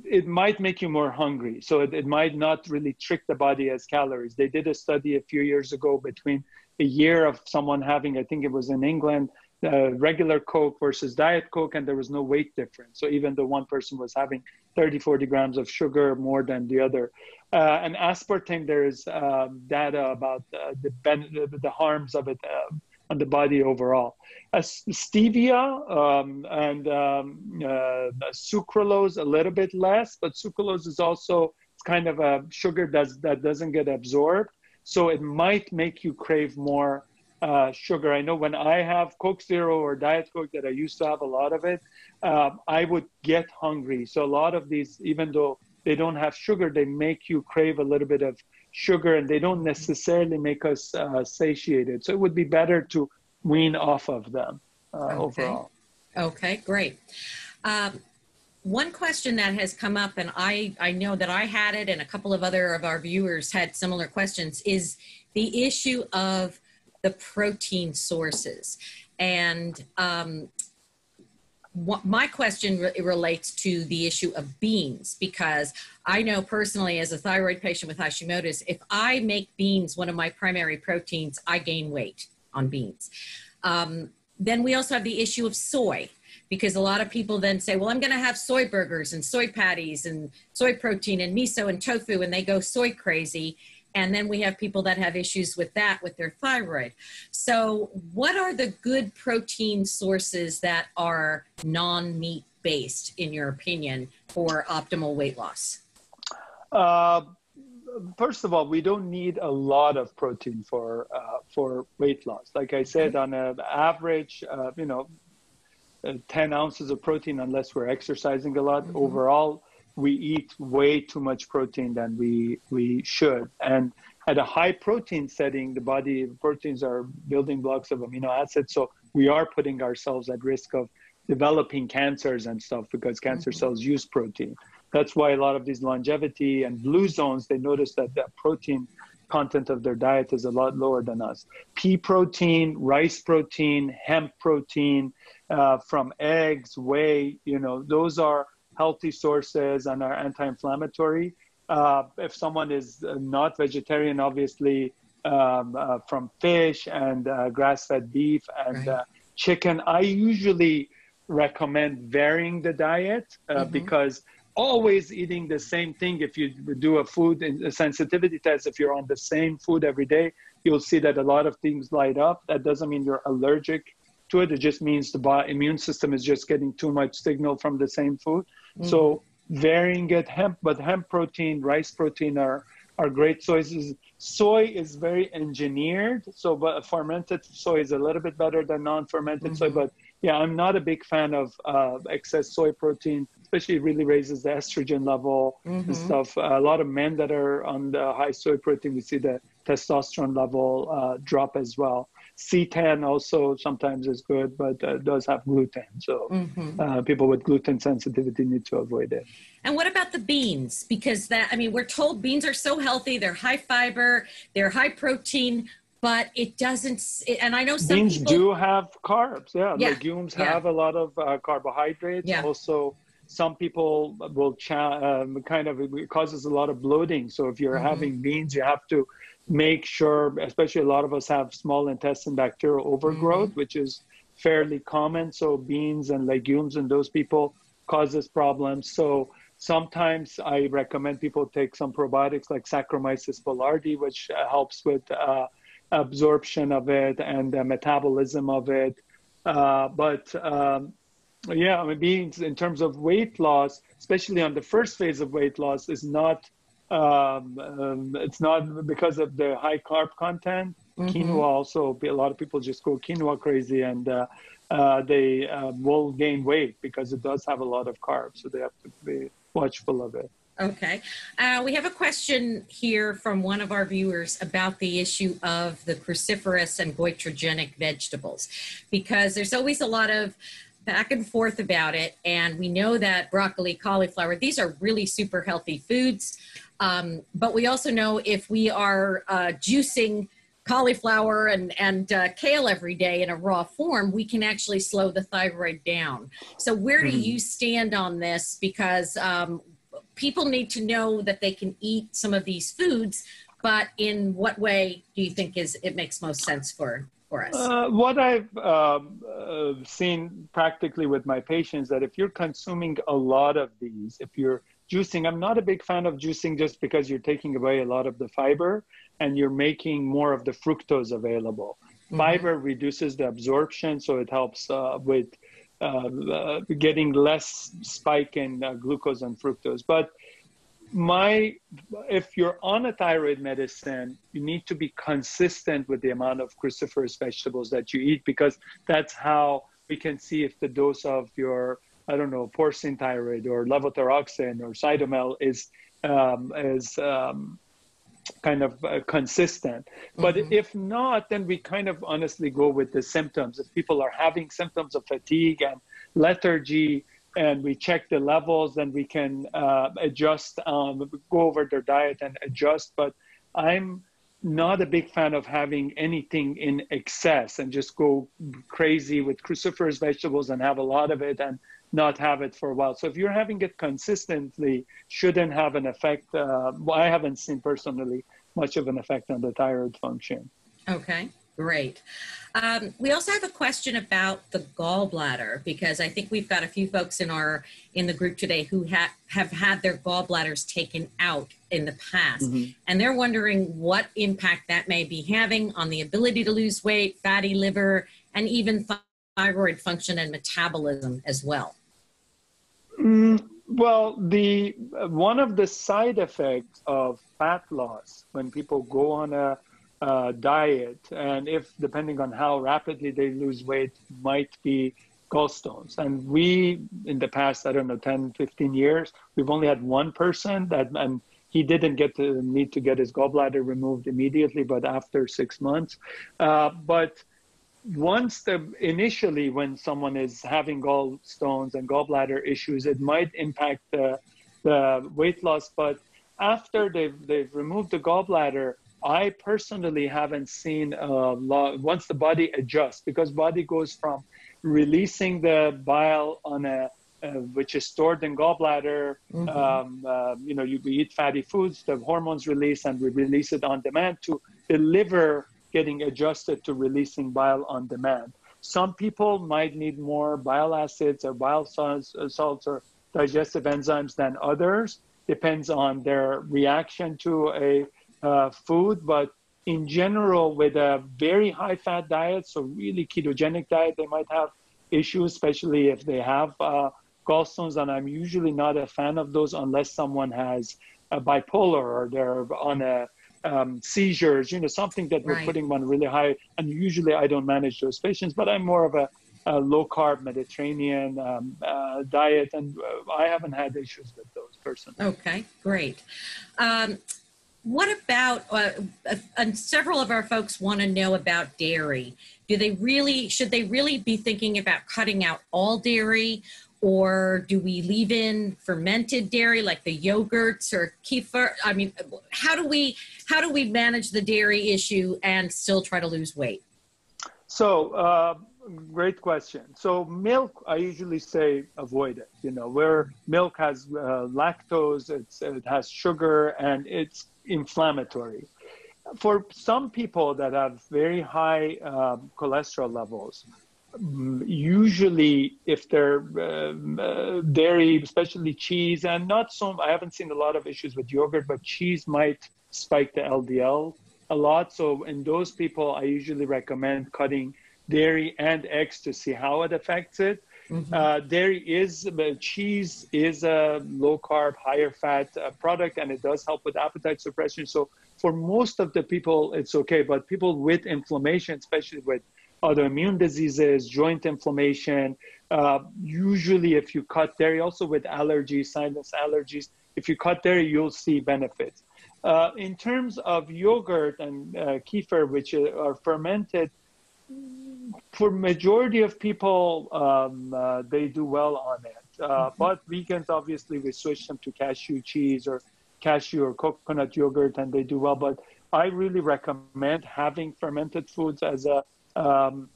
Speaker 4: it might make you more hungry. So it, it might not really trick the body as calories. They did a study a few years ago between a year of someone having, I think it was in England, uh, regular Coke versus Diet Coke, and there was no weight difference. So even though one person was having 30, 40 grams of sugar more than the other. Uh, and aspartame, there is uh, data about uh, the, ben- the harms of it uh, on the body overall. stevia um, and um, uh, sucralose, a little bit less, but sucralose is also it's kind of a sugar that's, that doesn't get absorbed. So it might make you crave more uh, sugar. I know when I have Coke Zero or Diet Coke that I used to have a lot of it, um, I would get hungry. So a lot of these, even though they don't have sugar, they make you crave a little bit of sugar, and they don't necessarily make us uh, satiated. So it would be better to wean off of them uh, okay. overall.
Speaker 3: Okay, great. Um, one question that has come up, and I, I know that I had it, and a couple of other of our viewers had similar questions, is the issue of the protein sources. And um, what my question re- relates to the issue of beans because I know personally as a thyroid patient with Hashimoto's, if I make beans one of my primary proteins, I gain weight on beans. Um, then we also have the issue of soy because a lot of people then say, well, I'm going to have soy burgers and soy patties and soy protein and miso and tofu, and they go soy crazy. And then we have people that have issues with that with their thyroid. So, what are the good protein sources that are non meat based, in your opinion, for optimal weight loss?
Speaker 4: Uh, first of all, we don't need a lot of protein for uh, for weight loss. Like I said, on an average, uh, you know, uh, 10 ounces of protein unless we're exercising a lot. Mm-hmm. Overall, we eat way too much protein than we we should. And at a high protein setting, the body proteins are building blocks of amino acids. So we are putting ourselves at risk of developing cancers and stuff because cancer mm-hmm. cells use protein. That's why a lot of these longevity and blue zones, they notice that the protein content of their diet is a lot lower than us. Pea protein, rice protein, hemp protein uh, from eggs, whey, you know, those are healthy sources and are anti-inflammatory. Uh, if someone is not vegetarian, obviously um, uh, from fish and uh, grass-fed beef and right. Uh, chicken, I usually recommend varying the diet uh, mm-hmm. because always eating the same thing if you do a food sensitivity test if you're on the same food every day you'll see that a lot of things light up that doesn't mean you're allergic to it it just means the immune system is just getting too much signal from the same food mm. so varying it hemp but hemp protein rice protein are are great choices soy is very engineered so but fermented soy is a little bit better than non-fermented mm-hmm. soy but yeah i'm not a big fan of uh, excess soy protein especially it really raises the estrogen level mm-hmm. and stuff. a lot of men that are on the high soy protein, we see the testosterone level uh, drop as well. C10 also sometimes is good, but uh, does have gluten. So mm-hmm. uh, people with gluten sensitivity need to avoid it.
Speaker 3: And what about the beans? Because that, I mean, we're told beans are so healthy, they're high fiber, they're high protein, but it doesn't. And I know some
Speaker 4: beans
Speaker 3: people,
Speaker 4: do have carbs. Yeah, yeah. legumes yeah. have a lot of uh, carbohydrates. Yeah. Also, some people will cha- um, kind of it causes a lot of bloating. So if you're mm-hmm. having beans, you have to make sure, especially a lot of us have small intestine bacterial overgrowth, mm-hmm. which is fairly common. So beans and legumes and those people causes problems. So sometimes I recommend people take some probiotics like Saccharomyces boulardii, which uh, helps with uh, absorption of it and the metabolism of it. Uh, but um, yeah, I mean, being in terms of weight loss, especially on the first phase of weight loss, is not. Um, um, it's not because of the high carb content. Mm-hmm. Quinoa also, a lot of people just go quinoa crazy, and uh, uh, they uh, will gain weight because it does have a lot of carbs. So they have to be watchful of it.
Speaker 3: Okay. Uh, we have a question here from one of our viewers about the issue of the cruciferous and goitrogenic vegetables, because there's always a lot of back and forth about it. And we know that broccoli, cauliflower, these are really super healthy foods. Um, but we also know if we are uh, juicing cauliflower and, and uh, kale every day in a raw form, we can actually slow the thyroid down. So, where do mm-hmm. you stand on this? Because um, people need to know that they can eat some of these foods, but in what way do you think is it makes most sense for for us?
Speaker 4: Uh, what I've um, uh, seen practically with my patients that if you're consuming a lot of these, if you're juicing, I'm not a big fan of juicing just because you're taking away a lot of the fiber and you're making more of the fructose available. Mm-hmm. Fiber reduces the absorption, so it helps uh, with uh, uh, getting less spike in uh, glucose and fructose. But my if you're on a thyroid medicine you need to be consistent with the amount of cruciferous vegetables that you eat because that's how we can see if the dose of your i don't know porcine thyroid or levothyroxine or cytomel is um, is um, kind of uh, consistent but mm-hmm. if not then we kind of honestly go with the symptoms if people are having symptoms of fatigue and lethargy and we check the levels, then we can uh, adjust, um, go over their diet and adjust. But I'm not a big fan of having anything in excess and just go crazy with cruciferous vegetables and have a lot of it and not have it for a while. So if you're having it consistently, shouldn't have an effect. Uh, well, I haven't seen personally much of an effect on the thyroid function.
Speaker 3: Okay. Great. Um, we also have a question about the gallbladder because I think we've got a few folks in our in the group today who ha- have had their gallbladders taken out in the past, mm-hmm. and they're wondering what impact that may be having on the ability to lose weight, fatty liver, and even thyroid function and metabolism as well.
Speaker 4: Mm, well, the one of the side effects of fat loss when people go on a uh, diet, and if depending on how rapidly they lose weight, might be gallstones. And we, in the past, I don't know, 10, 15 years, we've only had one person that, and he didn't get to need to get his gallbladder removed immediately, but after six months. Uh, but once the initially, when someone is having gallstones and gallbladder issues, it might impact the, the weight loss. But after they've, they've removed the gallbladder, I personally haven't seen a lot, once the body adjusts because body goes from releasing the bile on a uh, which is stored in gallbladder. Mm-hmm. Um, uh, you know, you eat fatty foods, the hormones release, and we release it on demand. To the liver getting adjusted to releasing bile on demand. Some people might need more bile acids or bile salts, uh, salts or digestive enzymes than others. Depends on their reaction to a uh, food, but in general, with a very high fat diet, so really ketogenic diet, they might have issues, especially if they have uh, gallstones. And I'm usually not a fan of those unless someone has a bipolar or they're on a um, seizures, you know, something that we're right. putting on really high. And usually I don't manage those patients, but I'm more of a, a low carb Mediterranean um, uh, diet, and uh, I haven't had issues with those persons.
Speaker 3: Okay, great. Um, what about uh, uh, several of our folks want to know about dairy. Do they really should they really be thinking about cutting out all dairy? Or do we leave in fermented dairy like the yogurts or kefir? I mean how do we how do we manage the dairy issue and still try to lose weight?
Speaker 4: So uh, great question. So milk i usually say avoid it you know where milk has uh, lactose it has sugar and it's inflammatory. For some people that have very high um, cholesterol levels, usually if they're uh, uh, dairy, especially cheese, and not so, I haven't seen a lot of issues with yogurt, but cheese might spike the LDL a lot. So in those people, I usually recommend cutting dairy and eggs to see how it affects it. Mm-hmm. Uh, dairy is uh, cheese is a low carb, higher fat uh, product, and it does help with appetite suppression. So for most of the people, it's okay. But people with inflammation, especially with autoimmune diseases, joint inflammation, uh, usually if you cut dairy, also with allergies, sinus allergies, if you cut dairy, you'll see benefits. Uh, in terms of yogurt and uh, kefir, which are fermented for majority of people, um, uh, they do well on it. Uh, mm-hmm. But vegans, obviously, we switch them to cashew cheese or cashew or coconut yogurt, and they do well. But I really recommend having fermented foods as a um,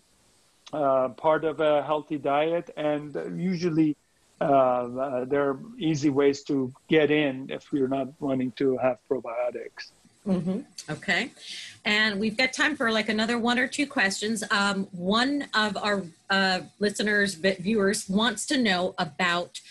Speaker 4: uh, part of a healthy diet, and usually uh, uh, there are easy ways to get in if you're not wanting to have probiotics.
Speaker 3: Mm-hmm. Okay. And we've got time for like another one or two questions. Um, one of our uh, listeners, viewers, wants to know about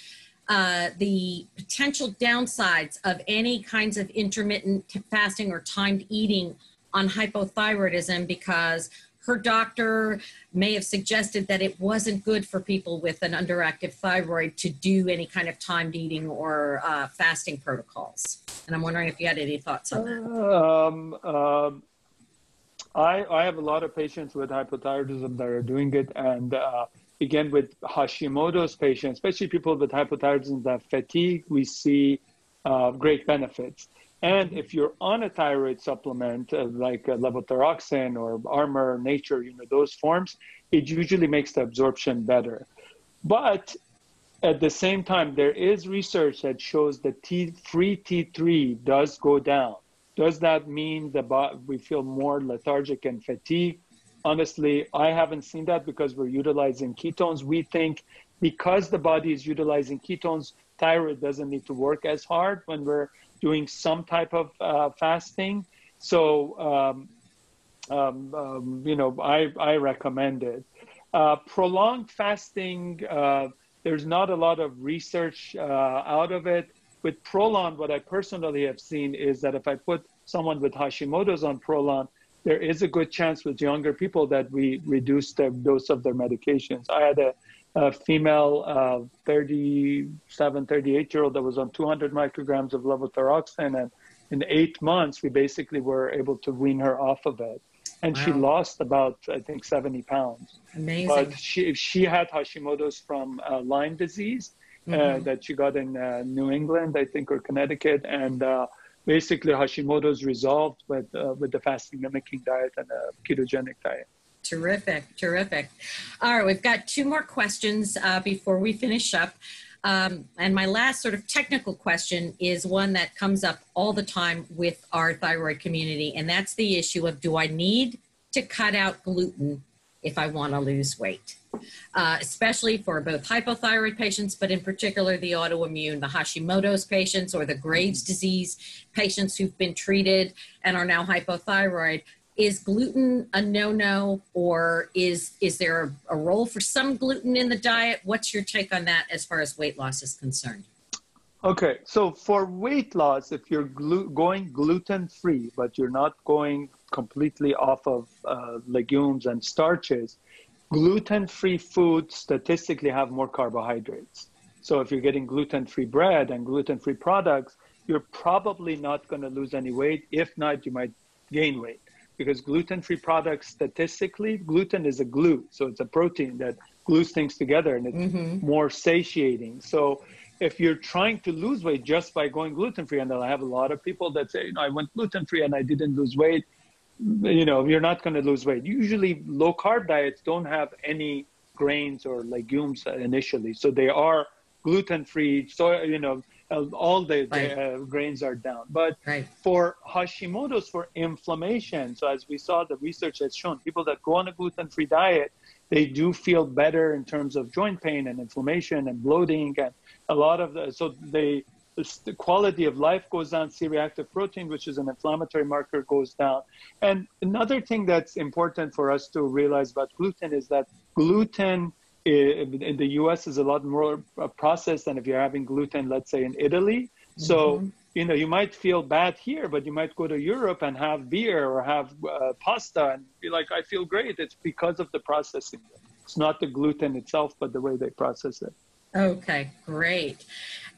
Speaker 3: uh, the potential downsides of any kinds of intermittent fasting or timed eating on hypothyroidism because her doctor may have suggested that it wasn't good for people with an underactive thyroid to do any kind of timed eating or uh, fasting protocols. And I'm wondering if you had any thoughts on that.
Speaker 4: Um, um, I, I have a lot of patients with hypothyroidism that are doing it. And uh, again, with Hashimoto's patients, especially people with hypothyroidism that fatigue, we see uh, great benefits. And if you're on a thyroid supplement uh, like uh, levothyroxine or Armour, Nature, you know those forms, it usually makes the absorption better. But at the same time, there is research that shows that T, free T3 does go down Does that mean the bo- we feel more lethargic and fatigued? Honestly, I haven't seen that because we're utilizing ketones. We think because the body is utilizing ketones, thyroid doesn't need to work as hard when we're doing some type of uh, fasting. So, um, um, um, you know, I, I recommend it. Uh, prolonged fasting, uh, there's not a lot of research uh, out of it. With Prolon, what I personally have seen is that if I put someone with Hashimoto's on Prolon, there is a good chance with younger people that we reduce the dose of their medications. I had a, a female uh, 37, 38 year old that was on 200 micrograms of levothyroxine, and in eight months, we basically were able to wean her off of it and wow. she lost about I think 70 pounds.
Speaker 3: Amazing.
Speaker 4: But she she had Hashimoto's from uh, Lyme disease uh, mm-hmm. uh, that she got in uh, New England, I think, or Connecticut, and uh, basically Hashimoto's resolved with uh, with the fasting mimicking diet and a ketogenic diet.
Speaker 3: Terrific, terrific. All right, we've got two more questions before we finish up. Um, and my last sort of technical question is one that comes up all the time with our thyroid community, and that's the issue of do I need to cut out gluten if I want to lose weight? Uh, especially for both hypothyroid patients, but in particular the autoimmune, the Hashimoto's patients or the Graves' disease patients who've been treated and are now hypothyroid. Is gluten a no-no or is is there a, a, role for some gluten in the diet? What's your take on that as far as weight loss is concerned?
Speaker 4: Okay so for weight loss if you're glu- going gluten free but you're not going completely off of uh, legumes and starches gluten free foods statistically have more carbohydrates. So if you're getting gluten free bread and gluten free products you're probably not going to lose any weight. If not you might gain weight. Because gluten-free products statistically gluten is a glue. So it's a protein that glues things together and it's mm-hmm. more satiating. So if you're trying to lose weight just by going gluten-free and i have a lot of people that say you know i went gluten-free and i didn't lose weight you know you're not going to lose weight usually low carb diets don't have any grains or legumes initially so they are gluten-free so you know all the, right. the uh, grains are down. But right. for Hashimoto's, for inflammation, so as we saw, the research has shown people that go on a gluten free diet, they do feel better in terms of joint pain and inflammation and bloating and a lot of the, so they, the quality of life goes down, C-reactive protein, which is an inflammatory marker, goes down. And another thing that's important for us to realize about gluten is that gluten in the US is a lot more uh, processed than if you're having gluten, let's say in Italy. So, mm-hmm. you know, you might feel bad here, but you might go to Europe and have beer or have uh, pasta and be like, I feel great. It's because of the processing. It's not the gluten itself, but the way they process it.
Speaker 3: Okay, great.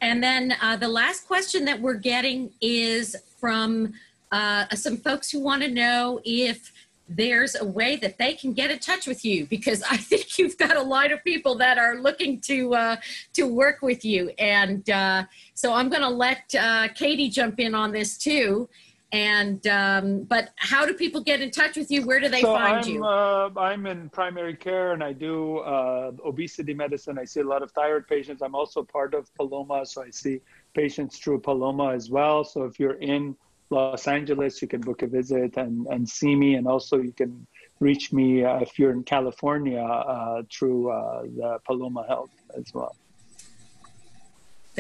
Speaker 3: And then uh, the last question that we're getting is from uh, some folks who want to know if there's a way that they can get in touch with you because I think you've got a lot of people that are looking to uh, to work with you. And uh, so I'm going to let uh, Katie jump in on this too. And um, but how do people get in touch with you? Where do they
Speaker 4: so
Speaker 3: find
Speaker 4: I'm,
Speaker 3: you?
Speaker 4: Uh, I'm in primary care and I do uh, obesity medicine. I see a lot of thyroid patients. I'm also part of Paloma, so I see patients through Paloma as well. So if you're in Los Angeles, you can book a visit and, and see me. And also, you can reach me uh, if you're in California uh, through uh, the Paloma Health as well.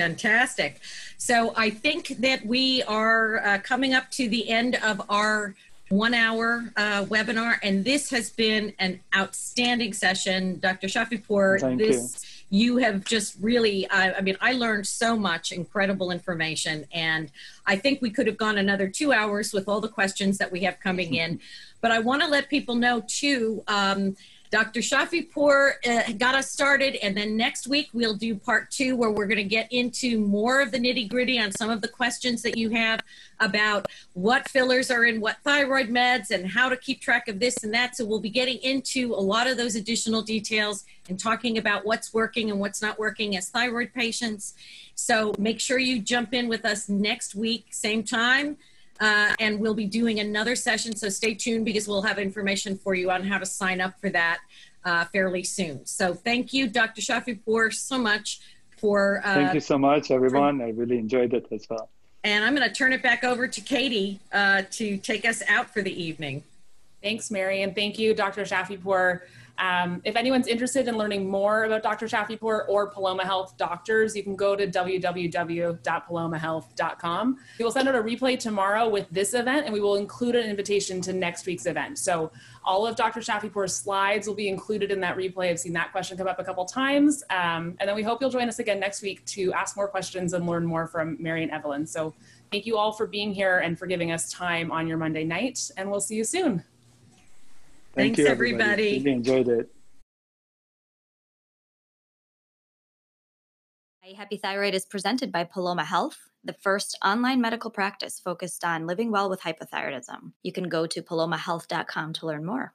Speaker 3: Fantastic. So I think that we are uh, coming up to the end of our one hour uh, webinar, and this has been an outstanding session. Dr. Shafipour,
Speaker 4: Thank
Speaker 3: this. You you have just really I, I, mean i learned so much incredible information and i think we could have gone another two hours with all the questions that we have coming in but i want to let people know too um, Dr. Shafipour uh, got us started, and then next week we'll do part two where we're going to get into more of the nitty gritty on some of the questions that you have about what fillers are in what thyroid meds and how to keep track of this and that. So we'll be getting into a lot of those additional details and talking about what's working and what's not working as thyroid patients. So make sure you jump in with us next week, same time. Uh, and we'll be doing another session. So stay tuned because we'll have information for you on how to sign up for that uh, fairly soon. So thank you, Dr. Shafipour, so much for.
Speaker 4: Uh, thank you so much, everyone. For, I really enjoyed it as well.
Speaker 3: And I'm going to turn it back over to Katie uh, to take us out for the evening.
Speaker 2: Thanks, Mary, and thank you, Dr. Shafipour. Um, if anyone's interested in learning more about Dr. Shafipour or Paloma Health doctors, you can go to www.palomahealth.com. We will send out a replay tomorrow with this event, and we will include an invitation to next week's event. So all of Dr. Shafipour's slides will be included in that replay. I've seen that question come up a couple times. Um, and then we hope you'll join us again next week to ask more questions and learn more from Mary and Evelyn. So thank you all for being here and for giving us time on your Monday night, and we'll see you soon.
Speaker 4: Thank
Speaker 3: Thanks,
Speaker 4: you,
Speaker 3: everybody.
Speaker 4: Really enjoyed it.
Speaker 1: Happy Thyroid is presented by Paloma Health, the first online medical practice focused on living well with hypothyroidism. You can go to palomahealth.com to learn more.